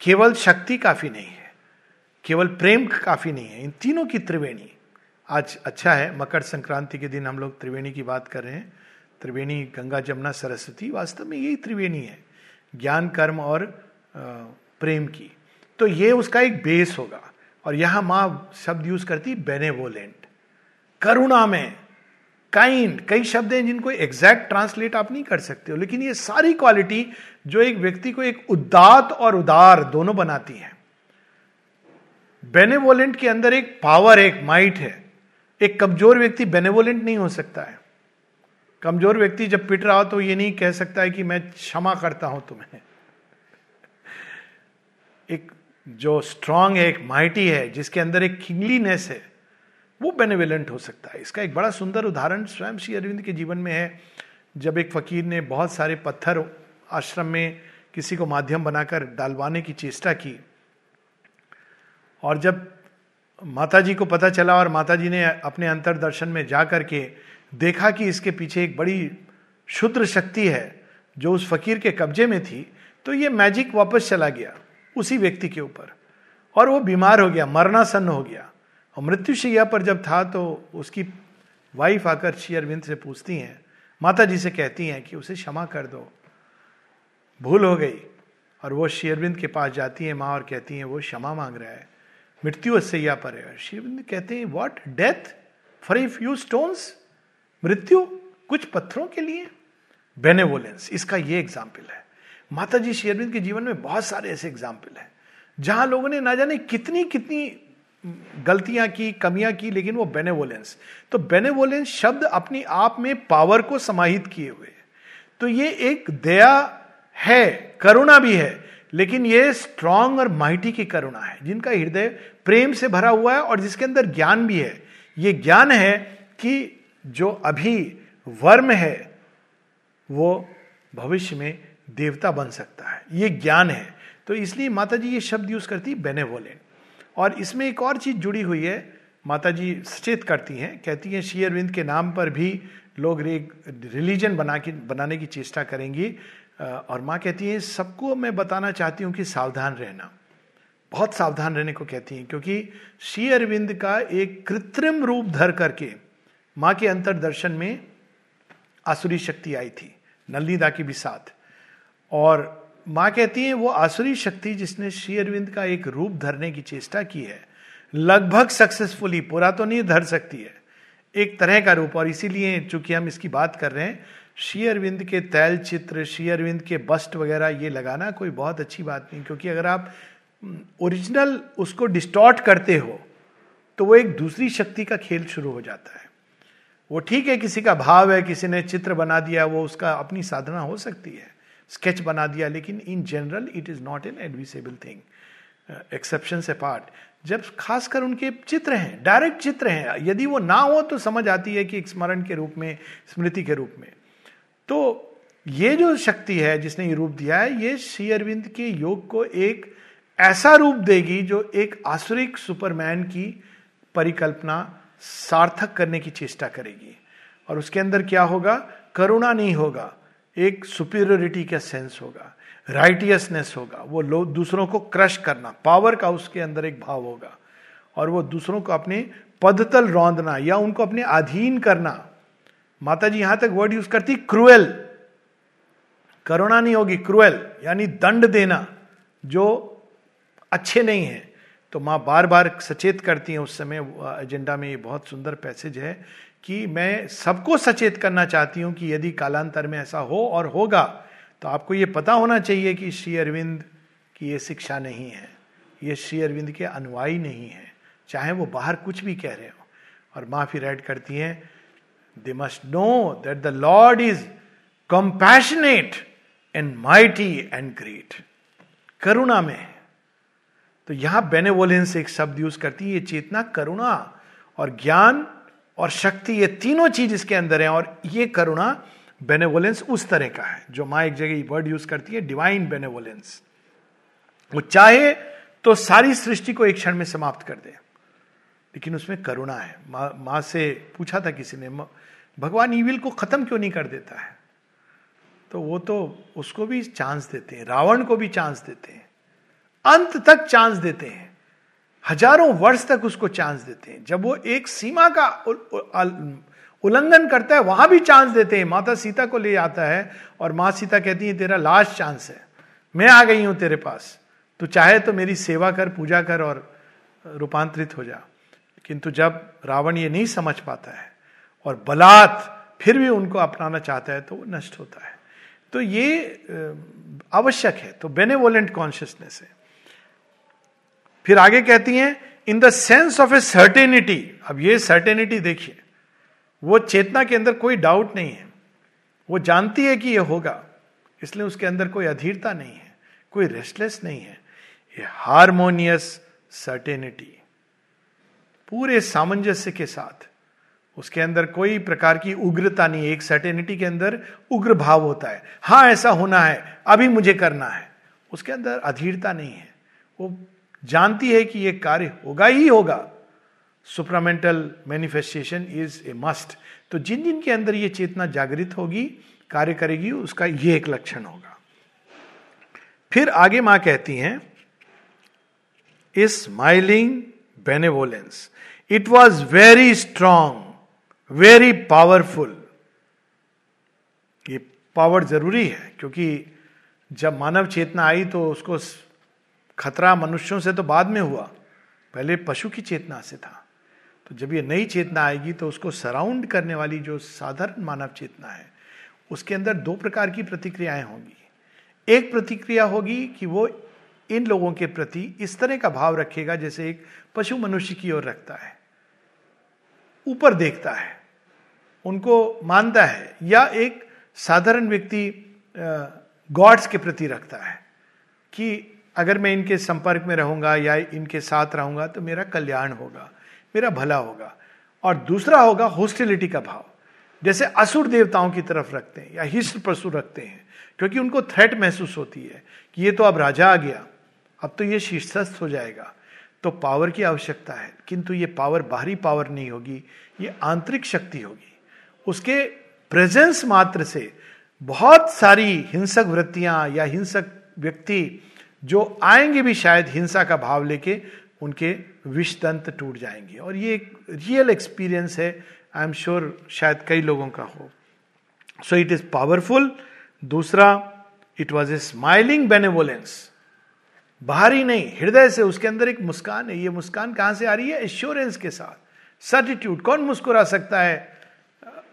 केवल शक्ति काफ़ी नहीं है, केवल प्रेम काफ़ी नहीं है। इन तीनों की त्रिवेणी, आज अच्छा है, मकर संक्रांति के दिन हम लोग त्रिवेणी की बात कर रहे हैं। त्रिवेणी, गंगा, जमुना, सरस्वती, वास्तव में यही त्रिवेणी है, ज्ञान, कर्म और प्रेम की। तो ये उसका एक बेस होगा। और यहाँ माँ शब्द यूज़ करती बेनेवोलेंट। करुणा में, काइंड, कई शब्द हैं जिनको एग्जैक्ट ट्रांसलेट आप नहीं कर सकते हो, लेकिन ये सारी क्वालिटी जो एक व्यक्ति को एक उदात और उदार दोनों बनाती है। बेनेवोलेंट के अंदर एक पावर एक माइट है। एक कमज़ोर व्यक्ति बेनेवोलेंट नहीं हो सकता है। कमज़ोर व्यक्ति जब पिट रहा हो तो ये नहीं कह सकता है कि मैं क्षमा करता हूँ तुम्हें। एक जो स्ट्रांग है, एक माइटी है, जिसके अंदर एक किंगलीनेस है, वो बेनेवलेंट हो सकता है। इसका एक बड़ा सुंदर उदाहरण स्वयं श्री अरविंद के जीवन में है। जब एक फकीर ने बहुत सारे पत्थर आश्रम में किसी को माध्यम बनाकर डालवाने की चेष्टा की, और जब माता जी को पता चला और माता जी ने अपने अंतर दर्शन में जा करके देखा कि इसके पीछे एक बड़ी शुद्र शक्ति है, जो उस फकीर के कब्जे में थी तो ये मैजिक वापस चला गया। उसी व्यक्ति के ऊपर। और वो बीमार हो गया, मरना सन्न हो गया। और मृत्यु शैया पर जब था तो उसकी वाइफ आकर श्री अरविंद से पूछती हैं, माता जी से कहती हैं कि उसे क्षमा कर दो। भूल हो गई। और वो श्री अरविंद के पास जाती है, माँ और कहती हैं, वो क्षमा मांग रहा है। मृत्यु सैया पर है। शिवलिंग कहते हैं what death for a few stones मृत्यु? कुछ पत्थरों के लिए? बेनेवोलेंस इसका ये एग्ज़ाम्पल है। माता जी शेरविंद के जीवन में बहुत सारे ऐसे एग्ज़ाम्पल हैं, जहाँ लोगों ने ना जाने कितनी कितनी गलतियाँ की, कमियाँ की, लेकिन वो बेनेवोलेंस तो बेनेवोलेंस शब्द अपनी आप में पावर को समाहित किए हुए तो ये एक दया है, करुणा भी है, लेकिन ये स्ट्रांग और माइटी की करुणा है, जिनका हृदय प्रेम से भरा हुआ है और जिसके अंदर ज्ञान भी है। ये ज्ञान है कि जो अभी वर्म है, वो भविष्य में देवता बन सकता है। ये ज्ञान है। तो इसलिए माता जी ये शब्द यूज़ करती बेने बेनेवोलेंट और इसमें एक और चीज़ जुड़ी हुई है। माता जी सचेत करती हैं, कहती हैं, श्री अरविंद के नाम पर भी लोग रिलीजन बना के, बनाने की चेष्टा करेंगी। और माँ कहती है, सबको मैं बताना चाहती हूँ कि सावधान रहना। बहुत सावधान रहने को कहती हैं, क्योंकि श्री अरविंद का एक कृत्रिम रूप धर करके माँ के अंतर दर्शन में आसुरी शक्ति आई थी नलनीदा की भी साथ। और माँ कहती है, वो आसुरी शक्ति जिसने श्री अरविंद का एक रूप धरने की चेष्टा की है, लगभग सक्सेसफुली पूरा तो नहीं, धर सकती है। एक तरह का रूप, और इसीलिए चूँकि हम इसकी बात कर रहे हैं, श्री अरविंद के तैल चित्र, श्री अरविंद के बस्ट वगैरह, ये लगाना कोई बहुत अच्छी बात नहीं, क्योंकि अगर आप ओरिजिनल उसको डिस्टॉर्ट करते हो तो वो एक दूसरी शक्ति का खेल शुरू हो जाता है। वो ठीक है, किसी का भाव है, किसी ने चित्र बना दिया, वो उसका अपनी साधना हो सकती है। स्केच बना दिया लेकिन in general it is not an advisable thing exception से पार्ट जब खासकर उनके चित्र हैं डायरेक्ट चित्र हैं यदि वो ना हो तो समझ आती है कि स्मरण के रूप में स्मृति के रूप में तो ये जो शक्ति है जिसने ये रूप दिया है ये श्री अरविंद के योग को एक ऐसा रूप देगी जो एक आसुरिक सुपरमैन की परिकल्पना सार्थक करने की चेष्टा करेगी और उसके अंदर क्या होगा करुणा नहीं होगा एक सुपीरियोरिटी का सेंस होगा राइटियसनेस होगा, वो लोग दूसरों को क्रश करना पावर का उसके अंदर एक भाव होगा। और वो दूसरों को अपने पदतल रौंदना या उनको अपने अधीन करना। माता जी यहाँ तक वर्ड यूज़ करती क्रुएल करुणा नहीं होगी क्रुएल यानी दंड देना, जो अच्छे नहीं है। तो माँ बार बार सचेत करती हैं उस समय एजेंडा में ये बहुत सुंदर पैसेज है। कि मैं सबको सचेत करना चाहती हूँ कि यदि कालांतर में ऐसा हो और होगा तो आपको ये पता होना चाहिए कि श्री अरविंद की ये शिक्षा नहीं है। ये श्री अरविंद के अनुयायी नहीं है। चाहे वो बाहर कुछ भी कह रहे हो। और माँ फिर ऐड करती हैं they must know that the lord is compassionate and mighty and great करुणा में तो यहाँ बेनेवोलेंस एक शब्द यूज़ करती है, ये चेतना करुणा और ज्ञान और शक्ति, ये तीनों चीज़ इसके अंदर है और ये करुणा बेनेवोलेंस उस तरह का है, जो माँ एक जगह वर्ड यूज़ करती है डिवाइन बेनेवोलेंस वो चाहे तो सारी सृष्टि को एक क्षण में समाप्त कर दे, लेकिन उसमें करुणा है। माँ, मा से पूछा था किसी ने, भगवान ईविल को खत्म क्यों नहीं कर देता है? तो वो तो उसको भी चांस देते हैं, रावण को भी चांस देते हैं, अंत तक चांस देते हैं। हज़ारों वर्ष तक उसको चांस देते हैं। जब वो एक सीमा का उल्लंघन करता है, वहाँ भी चांस देते हैं। माता सीता को ले आता है और माँ सीता कहती है, तेरा लास्ट चांस है। मैं आ गई हूँ तेरे पास। तू चाहे तो मेरी सेवा कर, पूजा कर और रूपांतरित हो जा। किंतु जब रावण ये नहीं समझ पाता है और बलात् फिर भी उनको अपनाना चाहता है तो वो नष्ट होता है। तो ये आवश्यक है। तो बेनेवोलेंट कॉन्शियसनेस है। फिर आगे कहती हैं in the sense of a certainty अब ये सर्टेनिटी देखिए, वो चेतना के अंदर कोई डाउट नहीं है। वो जानती है कि ये होगा, इसलिए उसके अंदर कोई अधीरता नहीं है, कोई रेस्टलेस नहीं है। ये हारमोनियस सर्टेनिटी पूरे सामंजस्य के साथ, उसके अंदर कोई प्रकार की उग्रता नहीं एक सर्टेनिटी के अंदर उग्र भाव होता है। हाँ ऐसा होना है, अभी मुझे करना है। उसके अंदर अधीरता नहीं है। वो जानती है कि यह कार्य होगा ही होगा। Supramental manifestation is a must तो जिन जिन के अंदर ये चेतना जागृत होगी, कार्य करेगी, उसका ये एक लक्षण होगा। फिर आगे माँ कहती हैं smiling benevolence it was very strong very powerful ये पावर ज़रूरी है, क्योंकि जब मानव चेतना आई तो उसको खतरा मनुष्यों से तो बाद में हुआ। पहले पशु की चेतना से था। तो जब ये नई चेतना आएगी तो उसको सराउंड करने वाली जो साधारण मानव चेतना है, उसके अंदर दो प्रकार की प्रतिक्रियाएँ होंगी। एक प्रतिक्रिया होगी कि वो इन लोगों के प्रति इस तरह का भाव रखेगा जैसे एक पशु मनुष्य की ओर रखता है। ऊपर देखता है। उनको मानता है या एक साधारण व्यक्ति गॉड्स के प्रति रखता है कि अगर मैं इनके संपर्क में रहूँगा या इनके साथ रहूँगा तो मेरा कल्याण होगा, मेरा भला होगा। और दूसरा होगा होस्टिलिटी का भाव। जैसे असुर देवताओं की तरफ़ रखते हैं या हिस्ट पशु रखते हैं, क्योंकि उनको थ्रेट महसूस होती है कि ये तो अब राजा आ गया, अब तो ये शीर्षस्थ हो जाएगा। तो पावर की आवश्यकता है, किंतु ये पावर बाहरी पावर नहीं होगी, ये आंतरिक शक्ति होगी। उसके प्रेजेंस मात्र से बहुत सारी हिंसक वृत्तियाँ या हिंसक व्यक्ति जो आएँगे भी शायद हिंसा का भाव लेके उनके विषदंत टूट जाएँगे। और ये एक रियल एक्सपीरियंस है। आई एम श्योर शायद कई लोगों का हो। सो इट इज़ पावरफुल दूसरा it was a smiling benevolence बाहरी नहीं, हृदय से उसके अंदर एक मुस्कान है। ये मुस्कान कहाँ से आ रही है? एश्योरेंस के साथ। सर्टिट्यूड कौन मुस्कुरा सकता है?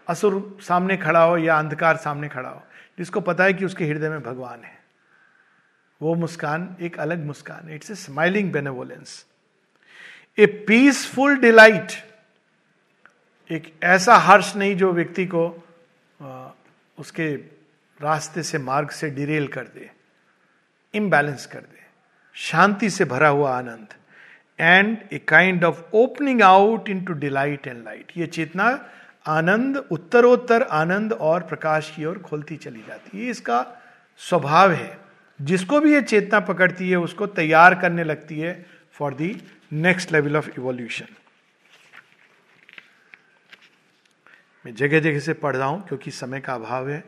असुर सामने खड़ा हो या अंधकार सामने खड़ा हो। जिसको पता है कि उसके हृदय में भगवान है। वो मुस्कान, एक अलग मुस्कान it's a smiling benevolence a peaceful delight एक ऐसा हर्ष नहीं जो व्यक्ति को उसके रास्ते से, मार्ग से डिरेल कर दे इम्बैलेंस कर दे, शांति से भरा हुआ आनंद and a kind of opening out into delight and light ये चेतना आनंद, उत्तरोत्तर आनंद और प्रकाश की ओर खोलती चली जाती है। इसका स्वभाव है। जिसको भी ये चेतना पकड़ती है, उसको तैयार करने लगती है for the next level of evolution मैं जगह जगह से पढ़ रहा हूँ, क्योंकि समय का अभाव है।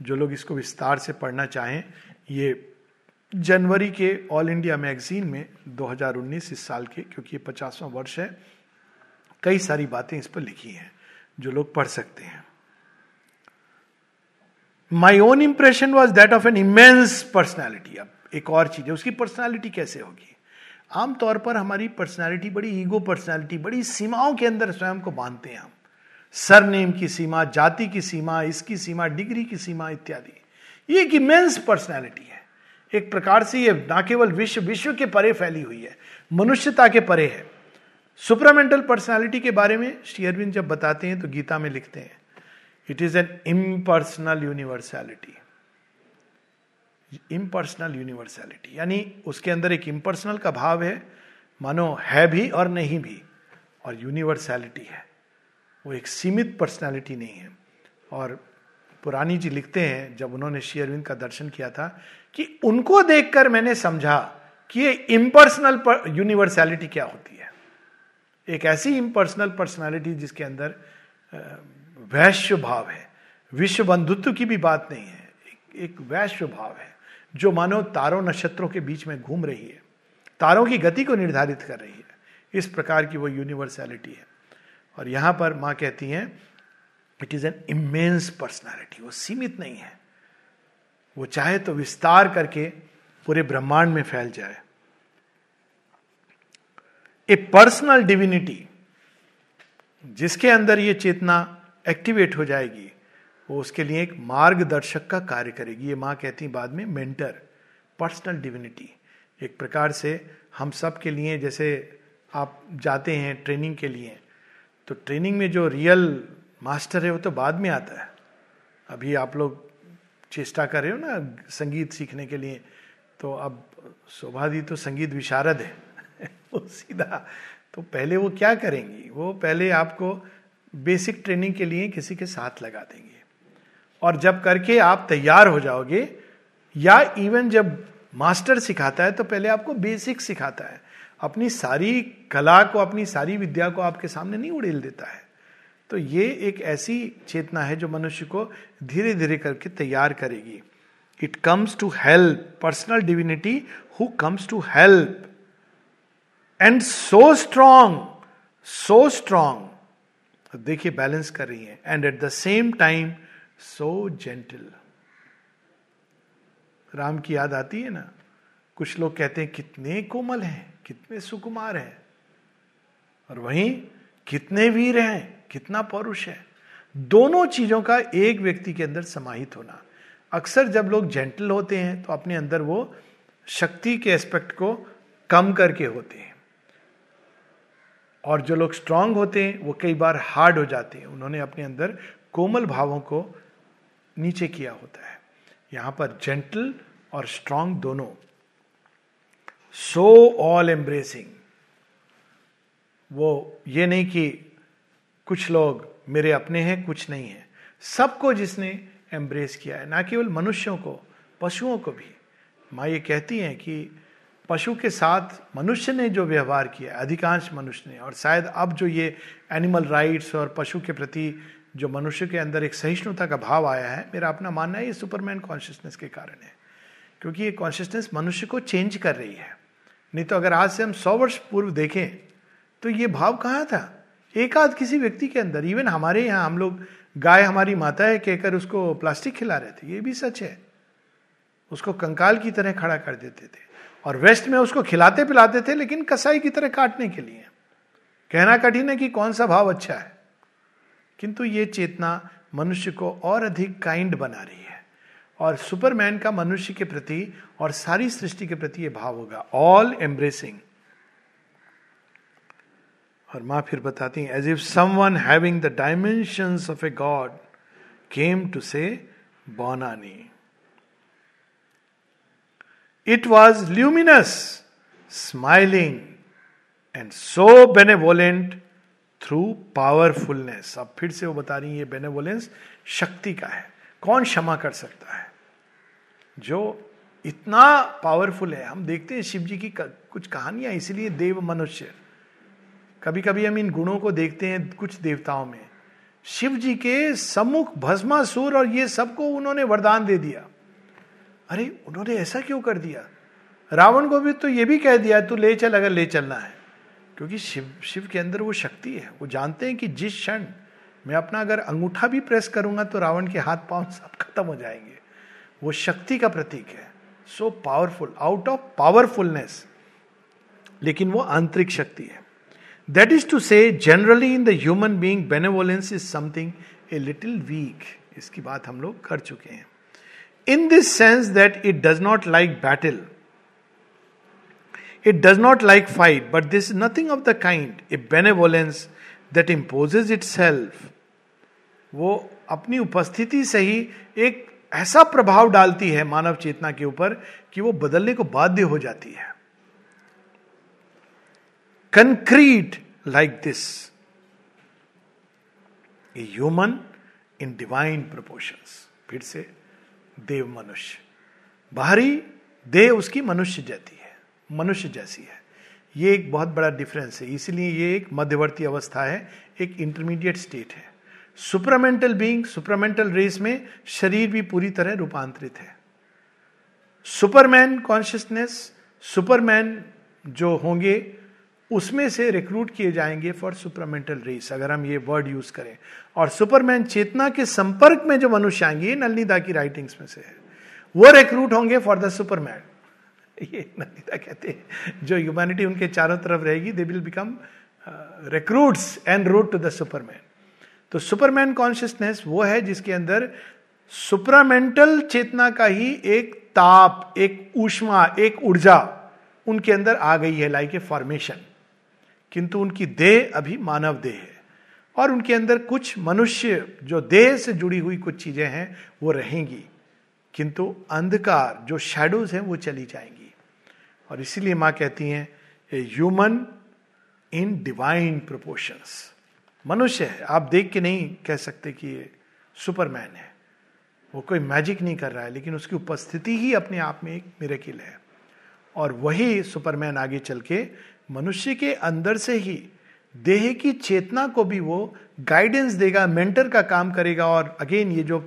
जो लोग इसको विस्तार से पढ़ना चाहें, ये जनवरी के ऑल इंडिया मैगजीन में 2019 इस साल के, क्योंकि ये पचासवां वर्ष है, कई सारी बातें इस पर लिखी हैं, जो लोग पढ़ सकते हैं। My own impression was that of an immense personality अब एक और चीज़ है, उसकी पर्सनैलिटी कैसे होगी? आमतौर पर हमारी पर्सनैलिटी बड़ी ईगो पर्सनैलिटी बड़ी सीमाओं के अंदर स्वयं को बांधते हैं हम। सरनेम की सीमा, जाति की सीमा, इसकी सीमा, डिग्री की सीमा इत्यादि। ये एक इमेंस पर्सनैलिटी है। एक प्रकार से ये ना केवल विश्व विश्व के परे फैली हुई है, मनुष्यता के परे है। सुपरामेंटल पर्सनालिटी के बारे में श्री अरविंद जब बताते हैं तो गीता में लिखते हैं it is an impersonal universality impersonal universality यानी उसके अंदर एक इम्पर्सनल का भाव है, मानो है भी और नहीं भी, और यूनिवर्सैलिटी है। वो एक सीमित पर्सनैलिटी नहीं है। और पुरानी जी लिखते हैं, जब उन्होंने श्री अरविंद का दर्शन किया था, कि उनको देखकर मैंने समझा कि ये इम्पर्सनल यूनिवर्सैलिटी क्या होती है। एक ऐसी इम्पर्सनल पर्सनैलिटी जिसके अंदर वैश्य भाव है। विश्व बंधुत्व की भी बात नहीं है। एक वैश्य भाव है, जो मानो तारों नक्षत्रों के बीच में घूम रही है। तारों की गति को निर्धारित कर रही है। इस प्रकार की वो यूनिवर्सैलिटी है। और यहाँ पर माँ कहती हैं it is an immense personality वो सीमित नहीं है। वो चाहे तो विस्तार करके पूरे ब्रह्मांड में फैल जाए। ए पर्सनल डिविनिटी जिसके अंदर ये चेतना एक्टिवेट हो जाएगी, वो उसके लिए एक मार्गदर्शक का कार्य करेगी। ये माँ कहती बाद में मेंटर पर्सनल डिविनिटी एक प्रकार से हम सब के लिए, जैसे आप जाते हैं ट्रेनिंग के लिए तो ट्रेनिंग में जो रियल मास्टर है, वो तो बाद में आता है। अभी आप लोग चेष्टा कर रहे हो ना संगीत सीखने के लिए तो अब शोभा तो संगीत विशारद है। वो सीधा तो पहले वो क्या करेंगी? वो पहले आपको बेसिक ट्रेनिंग के लिए किसी के साथ लगा देंगे। और जब करके आप तैयार हो जाओगे, या इवन जब मास्टर सिखाता है तो पहले आपको बेसिक सिखाता है। अपनी सारी कला को, अपनी सारी विद्या को आपके सामने नहीं उड़ेल देता है। तो ये एक ऐसी चेतना है जो मनुष्य को धीरे धीरे करके तैयार करेगी। It comes to help personal divinity who comes to help and so strong so strong देखिए बैलेंस कर रही है। And at the same time so gentle Ram की याद आती है ना? कुछ लोग कहते हैं, कितने कोमल हैं, कितने सुकुमार हैं। और वहीं कितने वीर हैं, कितना पौरुष है। दोनों चीज़ों का एक व्यक्ति के अंदर समाहित होना। अक्सर जब लोग जेंटल होते हैं तो अपने अंदर वो शक्ति के एस्पेक्ट को कम करके होते हैं। और जो लोग स्ट्रांग होते हैं, वो कई बार हार्ड हो जाते हैं। उन्होंने अपने अंदर कोमल भावों को नीचे किया होता है। यहाँ पर जेंटल और स्ट्रांग दोनों। सो ऑल एम्ब्रेसिंग वो ये नहीं कि कुछ लोग मेरे अपने हैं, कुछ नहीं है। सबको जिसने एम्ब्रेस किया है, ना केवल मनुष्यों को, पशुओं को भी। माँ ये कहती हैं कि पशु के साथ मनुष्य ने जो व्यवहार किया, अधिकांश मनुष्य ने, और शायद अब जो ये एनिमल राइट्स और पशु के प्रति जो मनुष्य के अंदर एक सहिष्णुता का भाव आया है, मेरा अपना मानना है ये सुपरमैन कॉन्शियसनेस के कारण है। क्योंकि ये कॉन्शियसनेस मनुष्य को चेंज कर रही है। नहीं तो अगर आज से हम सौ वर्ष पूर्व देखें तो ये भाव कहाँ था? एक आध किसी व्यक्ति के अंदर इवन हमारे यहाँ हम लोग, गाय हमारी माता है, कहकर उसको प्लास्टिक खिला रहे थे, ये भी सच है। उसको कंकाल की तरह खड़ा कर देते थे। और वेस्ट में उसको खिलाते पिलाते थे, लेकिन कसाई की तरह काटने के लिए। कहना कठिन है कि कौन सा भाव अच्छा है। किंतु ये चेतना मनुष्य को और अधिक काइंड बना रही है। और सुपरमैन का मनुष्य के प्रति और सारी सृष्टि के प्रति ये भाव होगा। ऑल एम्ब्रेसिंग और माँ फिर बताती हैं as if someone having the dimension of a god came to say बोनानी it was luminous smiling and so benevolent through powerfulness अब फिर से वो बता रही है बेनेवोलेंस शक्ति का है। कौन क्षमा कर सकता है? जो इतना पावरफुल है। हम देखते हैं शिव जी की कुछ कहानियाँ, इसलिए देव मनुष्य। कभी कभी हम इन गुणों को देखते हैं कुछ देवताओं में। शिव जी के सम्मुख भस्मासुर और ये सबको उन्होंने वरदान दे दिया। अरे, उन्होंने ऐसा क्यों कर दिया? रावण को भी तो ये भी कह दिया, तू ले चल, अगर ले चलना है। क्योंकि शिव शिव के अंदर वो शक्ति है। वो जानते हैं कि जिस क्षण मैं अपना अगर अंगूठा भी प्रेस करूँगा तो रावण के हाथ पाँव सब खत्म हो जाएँगे। वो शक्ति का प्रतीक है। So powerful out of powerfulness लेकिन वो आंतरिक शक्ति है। That is to say generally in the human being benevolence is something a little weak इसकी बात हम लोग कर चुके हैं। In this sense that it does not like battle it does not like fight but this nothing of the kind a benevolence that imposes itself वो अपनी उपस्थिति से ही एक ऐसा प्रभाव डालती है मानव चेतना के ऊपर कि वो बदलने को बाध्य हो जाती है। Concrete like this human in divine proportions फिर से देव मनुष्य। बाहरी देह उसकी मनुष्य जाती है, मनुष्य जैसी है। ये एक बहुत बड़ा डिफरेंस है। इसलिए ये एक मध्यवर्ती अवस्था है, एक इंटरमीडिएट स्टेट है। सुपरामेंटल बीइंग सुपरामेंटल रेस में शरीर भी पूरी तरह रूपांतरित है। सुपरमैन कॉन्शियसनेस सुपरमैन जो होंगे उसमें से रिक्रूट किए जाएँगे फॉर सुपरमेंटल रेस अगर हम ये वर्ड यूज़ करें। और सुपरमैन चेतना के संपर्क में जो मनुष्य आएँगे, ये नलनीदा की राइटिंग्स में से है। वो रिक्रूट होंगे फॉर द सुपरमैन ये नलनीदा कहते हैं। जो ह्यूमैनिटी उनके चारों तरफ़ रहेगी they will become recruits and root to the superman तो सुपरमैन कॉन्शियसनेस वो है जिसके अंदर सुपरामेंटल चेतना का ही एक ताप, एक ऊष्मा, एक ऊर्जा उनके अंदर आ गई है लाइक ए फॉर्मेशन किंतु उनकी देह अभी मानव देह है। और उनके अंदर कुछ मनुष्य जो देह से जुड़ी हुई कुछ चीज़ें हैं, वो रहेंगी। किंतु अंधकार, जो शेडोज हैं, वो चली जाएँगी। और इसीलिए माँ कहती हैं ह्यूमन इन डिवाइन प्रोपोर्शंस मनुष्य है। आप देख के नहीं कह सकते कि ये सुपरमैन है। वो कोई मैजिक नहीं कर रहा है, लेकिन उसकी उपस्थिति ही अपने आप में एक मिरेकिल है। और वही सुपरमैन आगे चल के मनुष्य के अंदर से ही देह की चेतना को भी वो गाइडेंस देगा मेंटर का काम करेगा और अगेन ये जो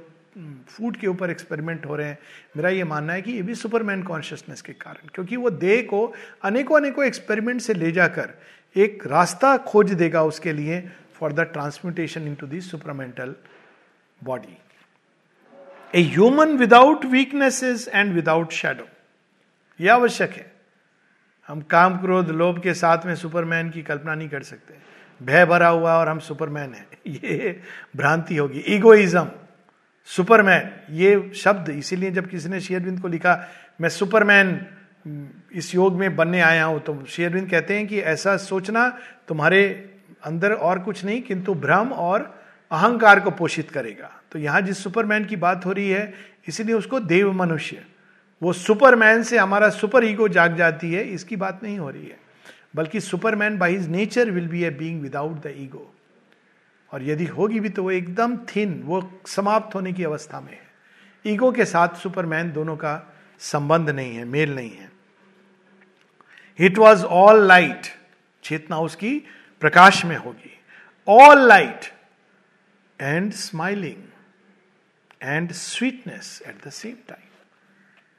फ़ूड के ऊपर एक्सपेरिमेंट हो रहे हैं, मेरा ये मानना है कि ये भी सुपरमैन कॉन्शियसनेस के कारण, क्योंकि वो देह को अनेकों अनेकों एक्सपेरिमेंट से ले जाकर एक रास्ता खोज देगा उसके लिए for the transmutation into the supermental body a human without weaknesses and without shadow यह आवश्यक है। हम काम क्रोध, लोभ के साथ में सुपरमैन की कल्पना नहीं कर सकते। भय भरा हुआ और हम सुपरमैन है। ये भ्रांति होगी। इगोइज्म सुपरमैन, ये शब्द इसीलिए जब किसी ने शेयरविंद को लिखा, मैं सुपरमैन इस योग में बनने आया हूँ तो शेयरविंद कहते हैं कि ऐसा सोचना तुम्हारे अंदर और कुछ नहीं, किंतु भ्रम और अहंकार को पोषित करेगा। तो यहाँ जिस सुपरमैन की बात हो रही है, इसीलिए उसको देव मनुष्य वो सुपरमैन से हमारा सुपर ईगो जाग जाती है, इसकी बात नहीं हो रही है। बल्कि superman by his nature will be a being without the ego और यदि होगी भी तो वो एकदम थिन, वो समाप्त होने की अवस्था में है। ईगो के साथ सुपरमैन दोनों का संबंध नहीं है, मेल नहीं है। इट वॉज़ ऑल लाइट चेतना उसकी प्रकाश में होगी। All light and smiling and sweetness at the same time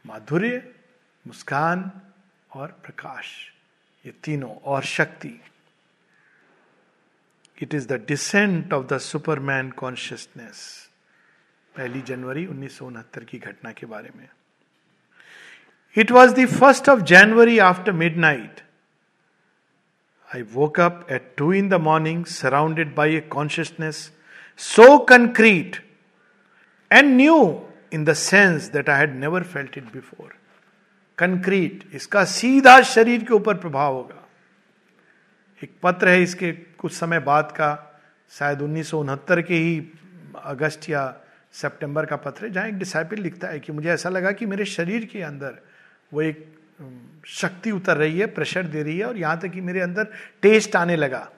माधुर्य मुस्कान और प्रकाश। ये तीनों और शक्ति। It is the descent of the superman consciousness पहली जनवरी उन्नीस सौ उनहत्तर की घटना के बारे में। It was the first of January after midnight I woke up at 2 in the morning, surrounded by a consciousness so concrete and new in the sense that I had never felt it before. Concrete इसका सीधा शरीर के ऊपर प्रभाव होगा एक पत्र है इसके कुछ समय बाद का शायद उन्नीस के ही अगस्त या सितंबर का पत्र है जहाँ एक डिसाइपल लिखता है कि मुझे ऐसा लगा कि मेरे शरीर के अंदर वो एक शक्ति उतर रही है प्रेशर दे रही है और यहाँ तक कि मेरे अंदर टेस्ट आने लगा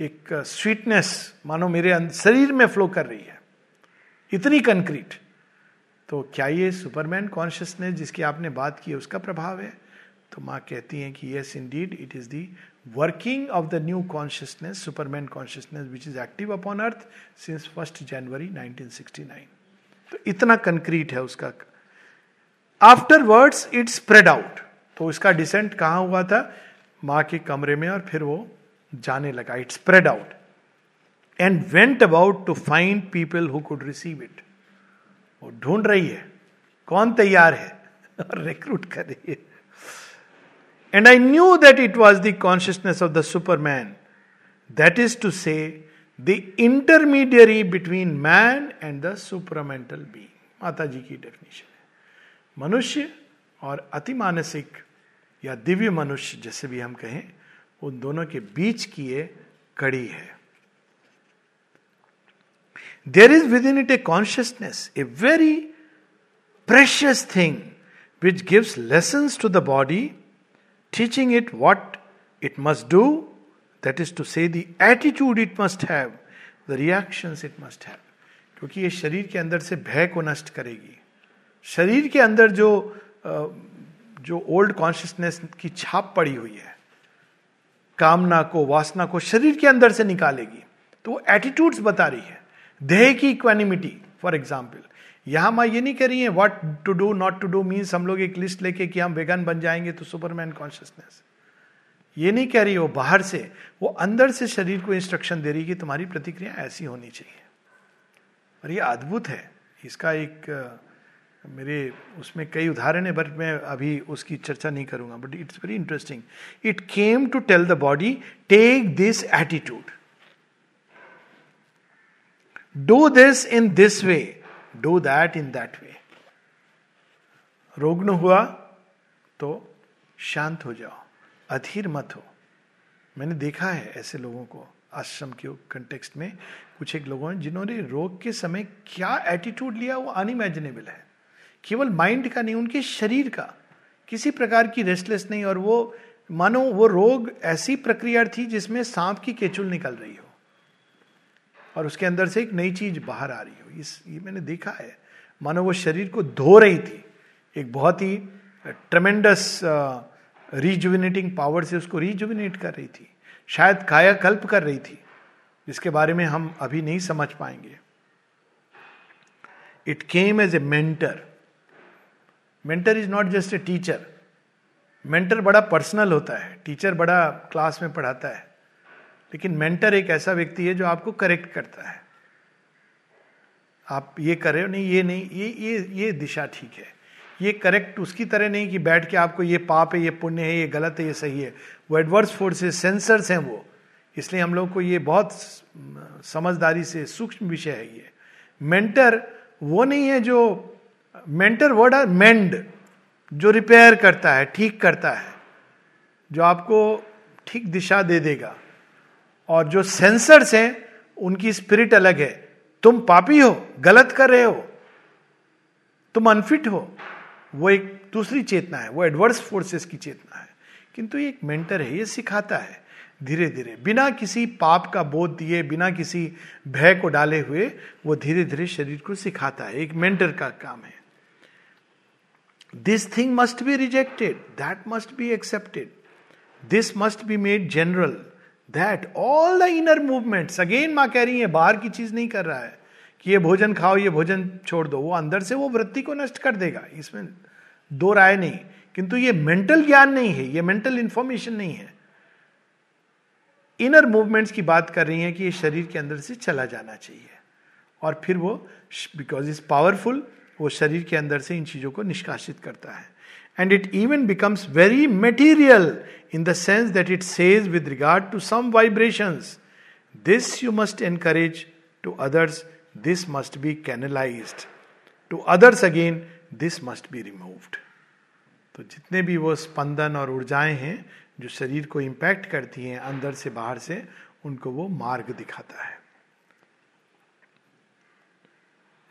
एक स्वीटनेस मानो मेरे शरीर में फ्लो कर रही है इतनी कंक्रीट तो क्या ये सुपरमैन कॉन्शियसनेस जिसकी आपने बात की उसका प्रभाव है? तो माँ कहती हैं कि yes indeed it is the working of the new consciousness superman consciousness which is active upon earth since first January 1969 तो इतना कंक्रीट है उसका। Afterwards it spread out तो इसका डिसेंट कहाँ हुआ था? माँ के कमरे में और फिर वो जाने लगा। It spread out and went about to find people who could receive it वो ढूंढ रही है, कौन तैयार है, और रिक्रूट कर रही है। And I knew that it was the consciousness of the superman that is to say the intermediary between man and the supermental be माता जी की डेफिनेशन है। मनुष्य और अति मानसिक या दिव्य मनुष्य, जैसे भी हम कहें, उन दोनों के बीच की ये कड़ी है। There is within it a consciousness a very precious thing which gives lesson to the body teaching it what it must do that is to say the attitude it must have the reaction it must have क्योंकि ये शरीर के अंदर से भय को नष्ट करेगी। शरीर के अंदर जो जो ओल्ड कॉन्शियसनेस की छाप पड़ी हुई है, कामना को, वासना को शरीर के अंदर से निकालेगी। तो वो एटीट्यूड्स बता रही है। देह की इक्वानिमिटी फॉर एग्ज़ाम्पल यहाँ मैं ये नहीं कह रही है what to do not to do means हम लोग एक लिस्ट लेके कि हम वेगन बन जाएँगे तो सुपरमैन कॉन्शियसनेस ये नहीं कह रही वो बाहर से, वो अंदर से शरीर को इंस्ट्रक्शन दे रही कि तुम्हारी प्रतिक्रिया ऐसी होनी चाहिए। और ये अद्भुत है। इसका एक मेरे उसमें कई उदाहरण है बट मैं अभी उसकी चर्चा नहीं करूँगा। But it's very interesting it came to tell the body take this attitude do this in this way do that in that way रोग्न हुआ तो शांत हो जाओ। अधीर मत हो। मैंने देखा है ऐसे लोगों को आश्रम के कंटेक्स्ट में। कुछ एक लोगों ने जिन्होंने रोग के समय क्या एटीट्यूड लिया वो अनइमेजिनेबल है। केवल माइंड का नहीं, उनके शरीर का। किसी प्रकार की रेस्टलेस नहीं और वो मानो वो रोग ऐसी प्रक्रिया थी जिसमें सांप की केचुल निकल रही हो। और उसके अंदर से एक नई चीज़ बाहर आ रही हो। इस ये मैंने देखा है। मानो वो शरीर को धो रही थी। एक बहुत ही ट्रमेंडस रिजुविनेटिंग पावर से उसको रिजुविनेट कर रही थी। शायद कायाकल्प कर रही थी। जिसके बारे में हम अभी नहीं समझ पाएँगे। It came as a mentor mentor is not just a teacher mentor बड़ा पर्सनल होता है। टीचर बड़ा क्लास में पढ़ाता है। लेकिन मेंटर एक ऐसा व्यक्ति है जो आपको करेक्ट करता है। आप ये कर हो, नहीं, ये नहीं, ये ये ये दिशा ठीक है। ये करेक्ट उसकी तरह नहीं कि बैठ के आपको ये पाप है, ये पुण्य है, ये गलत है, ये सही है। वो एडवर्स फोर्सेस सेंसर्स हैं वो। इसलिए हम लोग को ये बहुत समझदारी से सूक्ष्म विषय है ये। मेंटर वो नहीं है जो, मेंटर वर्ड आर मेंड, जो रिपेयर करता है, ठीक करता है, जो आपको ठीक दिशा दे देगा। और जो सेंसर्स हैं, उनकी स्पिरिट अलग है। तुम पापी हो, गलत कर रहे हो। तुम अनफिट हो। वो एक दूसरी चेतना है, वो एडवर्स फोर्सेस की चेतना है। किंतु एक मेंटर है, ये सिखाता है धीरे धीरे बिना किसी पाप का बोध दिए, बिना किसी भय को डाले हुए, वो धीरे धीरे शरीर को सिखाता है। एक मेंटर का काम है। This thing must be rejected that must be accepted this must be made general that all the inner movements again माँ कह रही है, बाहर की चीज़ नहीं कर रहा है कि ये भोजन खाओ, ये भोजन छोड़ दो, वो अंदर से वो वृत्ति को नष्ट कर देगा, इसमें दो राय नहीं, किंतु ये मेंटल ज्ञान नहीं है, ये मेंटल इंफॉर्मेशन नहीं है। इनर मूवमेंट्स की बात कर रही है कि ये शरीर के अंदर से चला जाना चाहिए, और फिर वो बिकॉज़ इज़ पावरफुल वो शरीर के अंदर से इन चीज़ों को निष्कासित करता है। And it even becomes very material in the sense that it says with regard to some vibration this you must encourage to others this must be canalise to others again this must be removed तो जितने भी वो स्पंदन और ऊर्जाएँ हैं, जो शरीर को impact करती हैं अंदर से बाहर से, उनको वो मार्ग दिखाता है।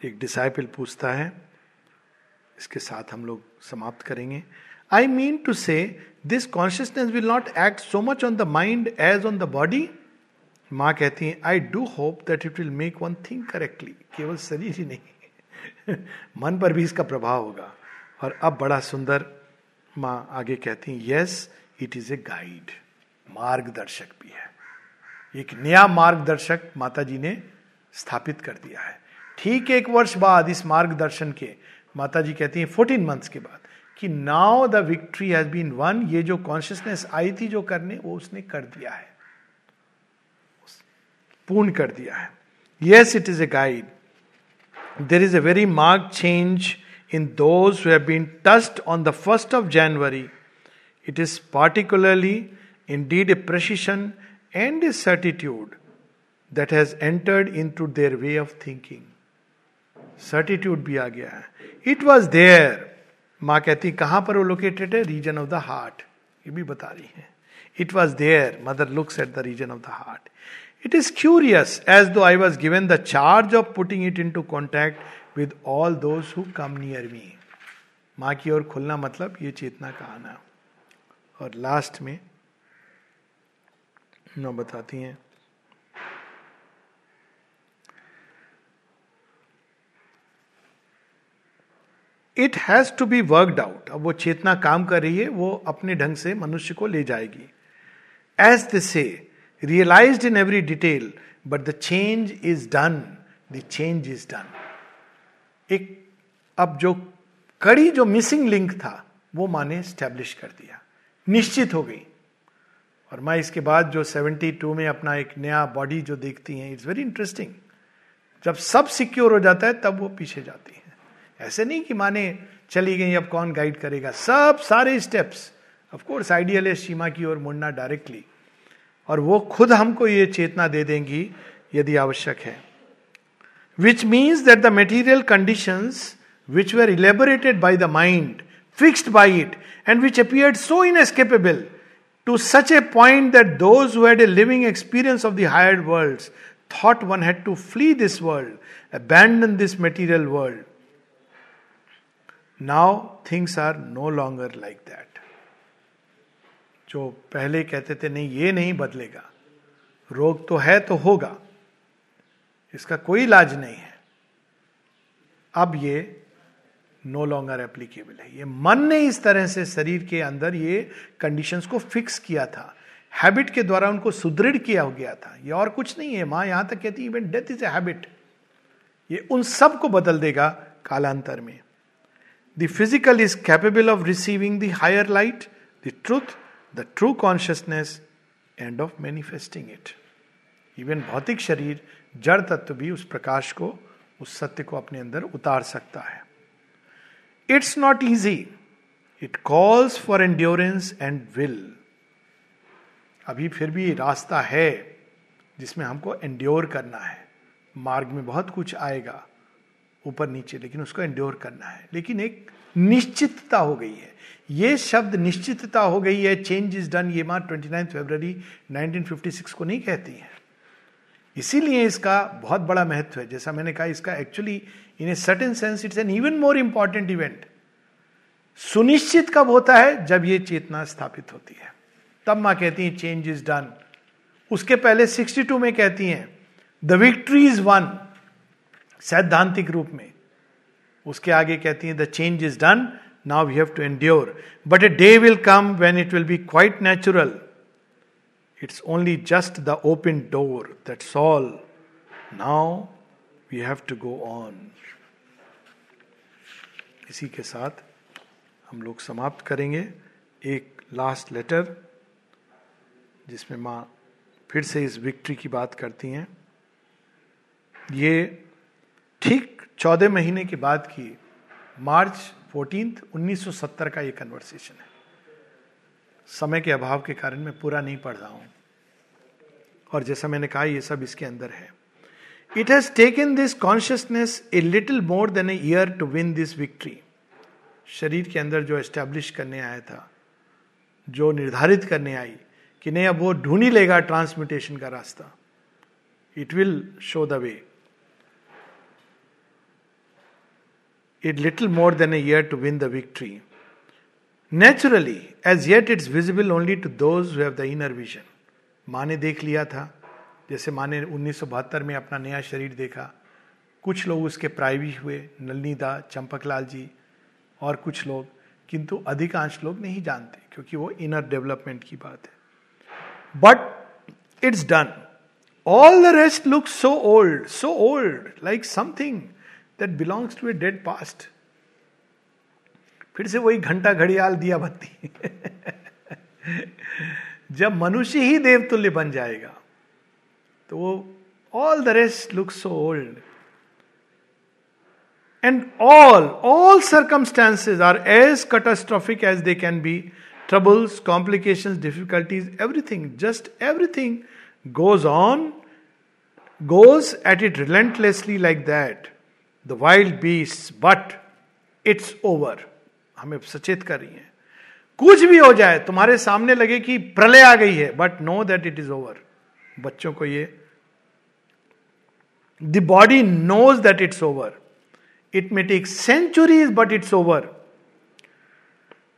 एक डिसाइपल पूछता है इसके साथ हम लोग समाप्त करेंगे। I mean to say this consciousness will not act so much on the mind as on the body माँ कहती है I do hope that it will make one thing correctly केवल शरीर ही नहीं, मन पर भी इसका प्रभाव होगा। और अब बड़ा सुंदर माँ आगे कहती है yes it is a guide मार्गदर्शक भी है। एक नया मार्गदर्शक माता जी ने स्थापित कर दिया है। ठीक एक वर्ष बाद इस मार्गदर्शन के माता जी कहती हैं, फोर्टीन मंथ्स के बाद कि now the victory has been won, ये जो कॉन्शियसनेस आई थी जो करने, वो उसने कर दिया है। पूर्ण कर दिया है। Yes it is a guide there is a very mark change in those have been touched on the first of January it is particularly indeed a precision and a certitude that has entered in to their way of thinking certitude भी आ गया है। It was there माँ कहती, कहाँ पर वो located है? रीजन ऑफ़ द हार्ट ये भी बता रही है। It was there mother looks at the region of the heart it is curious as though I was given the charge of putting it in to contact with all those who come near me माँ की ओर खुलना मतलब ये चेतना का आना। और last में न बताती हैं it has to be worked out अब वो चेतना काम कर रही है, वो अपने ढंग से मनुष्य को ले जाएगी। As the say realise in every detail but the change is done the change is done एक, अब जो कड़ी, जो मिसिंग लिंक था, वो माने स्टैब्लिश कर दिया। निश्चित हो गई। और मैं, इसके बाद जो 72 में अपना एक नया बॉडी जो देखती हैं इट्स वेरी इंटरेस्टिंग जब सब सिक्योर हो जाता है, तब वो पीछे जाती है। ऐसे नहीं कि माने चली गई, अब कौन गाइड करेगा? सब सारे स्टेप्स ऑफ़ कोर्स आइडियल है सीमा की ओर मुड़ना डायरेक्टली और वो खुद हमको ये चेतना दे देंगी यदि आवश्यक है। Which means that the material condition which were elaborated by the mind fixed by it and which appear so inescapable to such a point that those who a living experience of the higher world thought one had to flee this world abandon this material world now things are no longer like that जो पहले कहते थे, नहीं, ये नहीं बदलेगा। रोग तो है तो होगा। इसका कोई इलाज नहीं है। अब ये नो लॉन्गर एप्लीकेबल है। ये मन ने इस तरह से शरीर के अंदर ये कंडीशंस को फिक्स किया था। हैबिट के द्वारा उनको सुदृढ़ किया हो गया था। ये और कुछ नहीं है। माँ यहाँ तक कहती even death is a habit ये उन सबको बदल देगा कालांतर में। The physical is capable of receiving the higher light, the truth, the true consciousness, and of manifesting it. Even भौतिक शरीर जड़ तत्व भी उस प्रकाश को उस सत्य को अपने अंदर उतार सकता है it's not easy it calls for endurance and will अभी फिर भी रास्ता है जिसमें हमको एंड्योर करना है। मार्ग में बहुत कुछ आएगा। ऊपर नीचे, लेकिन उसको एंड्योर करना है। लेकिन एक निश्चितता हो गई है। ये शब्द निश्चितता हो गई है चेंज इज़ डन ये माँ ट्वेंटी नाइन फेब्रवरी 1956 को नहीं कहती है। इसीलिए इसका बहुत बड़ा महत्व है। जैसा मैंने कहा, इसका actually in a certain sense it's an even more important event सुनिश्चित कब होता है? जब ये चेतना स्थापित होती है। तब माँ कहती है चेंज इज़ डन उसके पहले 62 में कहती हैं द विक्ट्री इज़ वन सैद्धांतिक रूप में। उसके आगे कहती हैं the change is done now we have to endure but a day will come when it will be quite natural it's only just the open door that's all now we have to go on इसी के साथ हम लोग समाप्त करेंगे। एक last letter जिसमें माँ फिर से इस विक्ट्री की बात करती हैं। ये ठीक चौदह महीने के बाद की मार्च फोर्टीन 1970 का ये कन्वर्सेशन है। समय के अभाव के कारण मैं पूरा नहीं पढ़ रहा हूँ। और जैसा मैंने कहा, ये सब इसके अंदर है। It has taken this consciousness a little more than a year to win this victory शरीर के अंदर जो एस्टेब्लिश करने आया था, जो निर्धारित करने आई कि नहीं, अब वो ढूंढी लेगा ट्रांसमिटेशन का रास्ता। It will show the way it little more than a year to win the victory. Naturally, as yet it's visible only to those who have the inner vision. माँ ने देख लिया था जैसे माँ ने उन्नीस में अपना नया शरीर देखा कुछ लोग उसके प्राइवी हुए नलनी दा चंपकलाल जी और कुछ लोग किंतु अधिकांश लोग नहीं जानते क्योंकि वो इनर डेवलपमेंट की बात है but it's done all the rest look so old so old like something that belongs to a dead past फिर से वही घंटा घड़ियाल दिया बत्ती। जब मनुष्य ही देवतुल्य बन जाएगा तो वो all the rest look so old and all all circumstances are as catastrophic as they can be troubles complication difficulties everything just everything goes on goes at it relentlessly like that. The wild beast but it's over हमें सचेत कर रही है। कुछ भी हो जाए, तुम्हारे सामने लगे कि प्रलय आ गई है but know that it is over बच्चों को ये। The body knows that it's over it may take centuries but it's over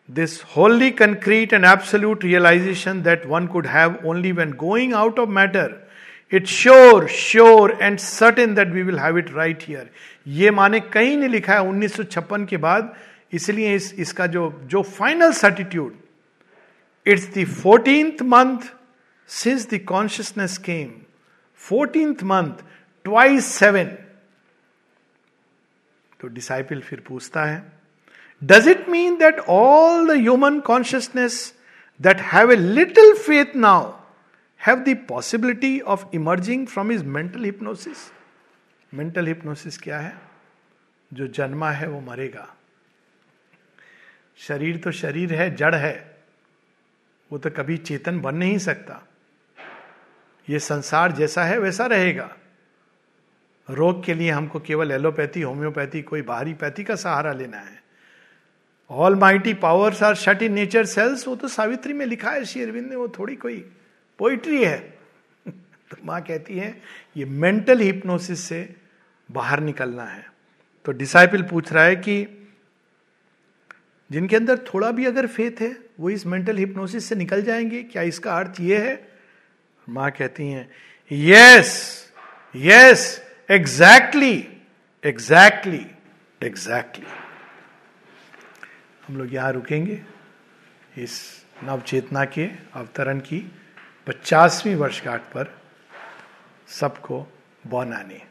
this holy concrete and absolute realisation that one could have only when going out of matter it sure sure and certain that we will have it right here ये माने कहीं नहीं लिखा है उन्नीस के बाद, इसलिए इस, इसका जो जो final certitude it's the fourteenth month since the consciousness came fourteenth month twice seven तो डिसाइपल फिर पूछता है does it mean that all the human consciousness that have a little faith now have the possibility of emerging from is mental hypnosis mental hypnosis क्या है? जो जन्मा है, वो मरेगा। शरीर तो शरीर है, जड़ है। वो तो कभी चेतन बन नहीं सकता। ये संसार जैसा है, वैसा रहेगा। रोग के लिए हमको केवल एलोपैथी, होम्योपैथी, कोई बाहरी पैथी का सहारा लेना है। All mighty powers are shut in nature cells वो तो सावित्री में लिखा है, श्री अरविंद ने, वो थोड़ी कोई पोइट्री है। तो माँ कहती है, ये मेंटल हिप्नोसिस से बाहर निकलना है। तो डिसाइपल पूछ रहा है कि, जिनके अंदर थोड़ा भी अगर फेथ है, वो इस मेंटल हिप्नोसिस से निकल जाएँगे? क्या इसका अर्थ ये है? माँ कहती हैं yes yes exactly exactly exactly हम लोग यहाँ रुकेंगे। इस नवचेतना के अवतरण की पचासवीं वर्षगांठ पर सबको बौनाने।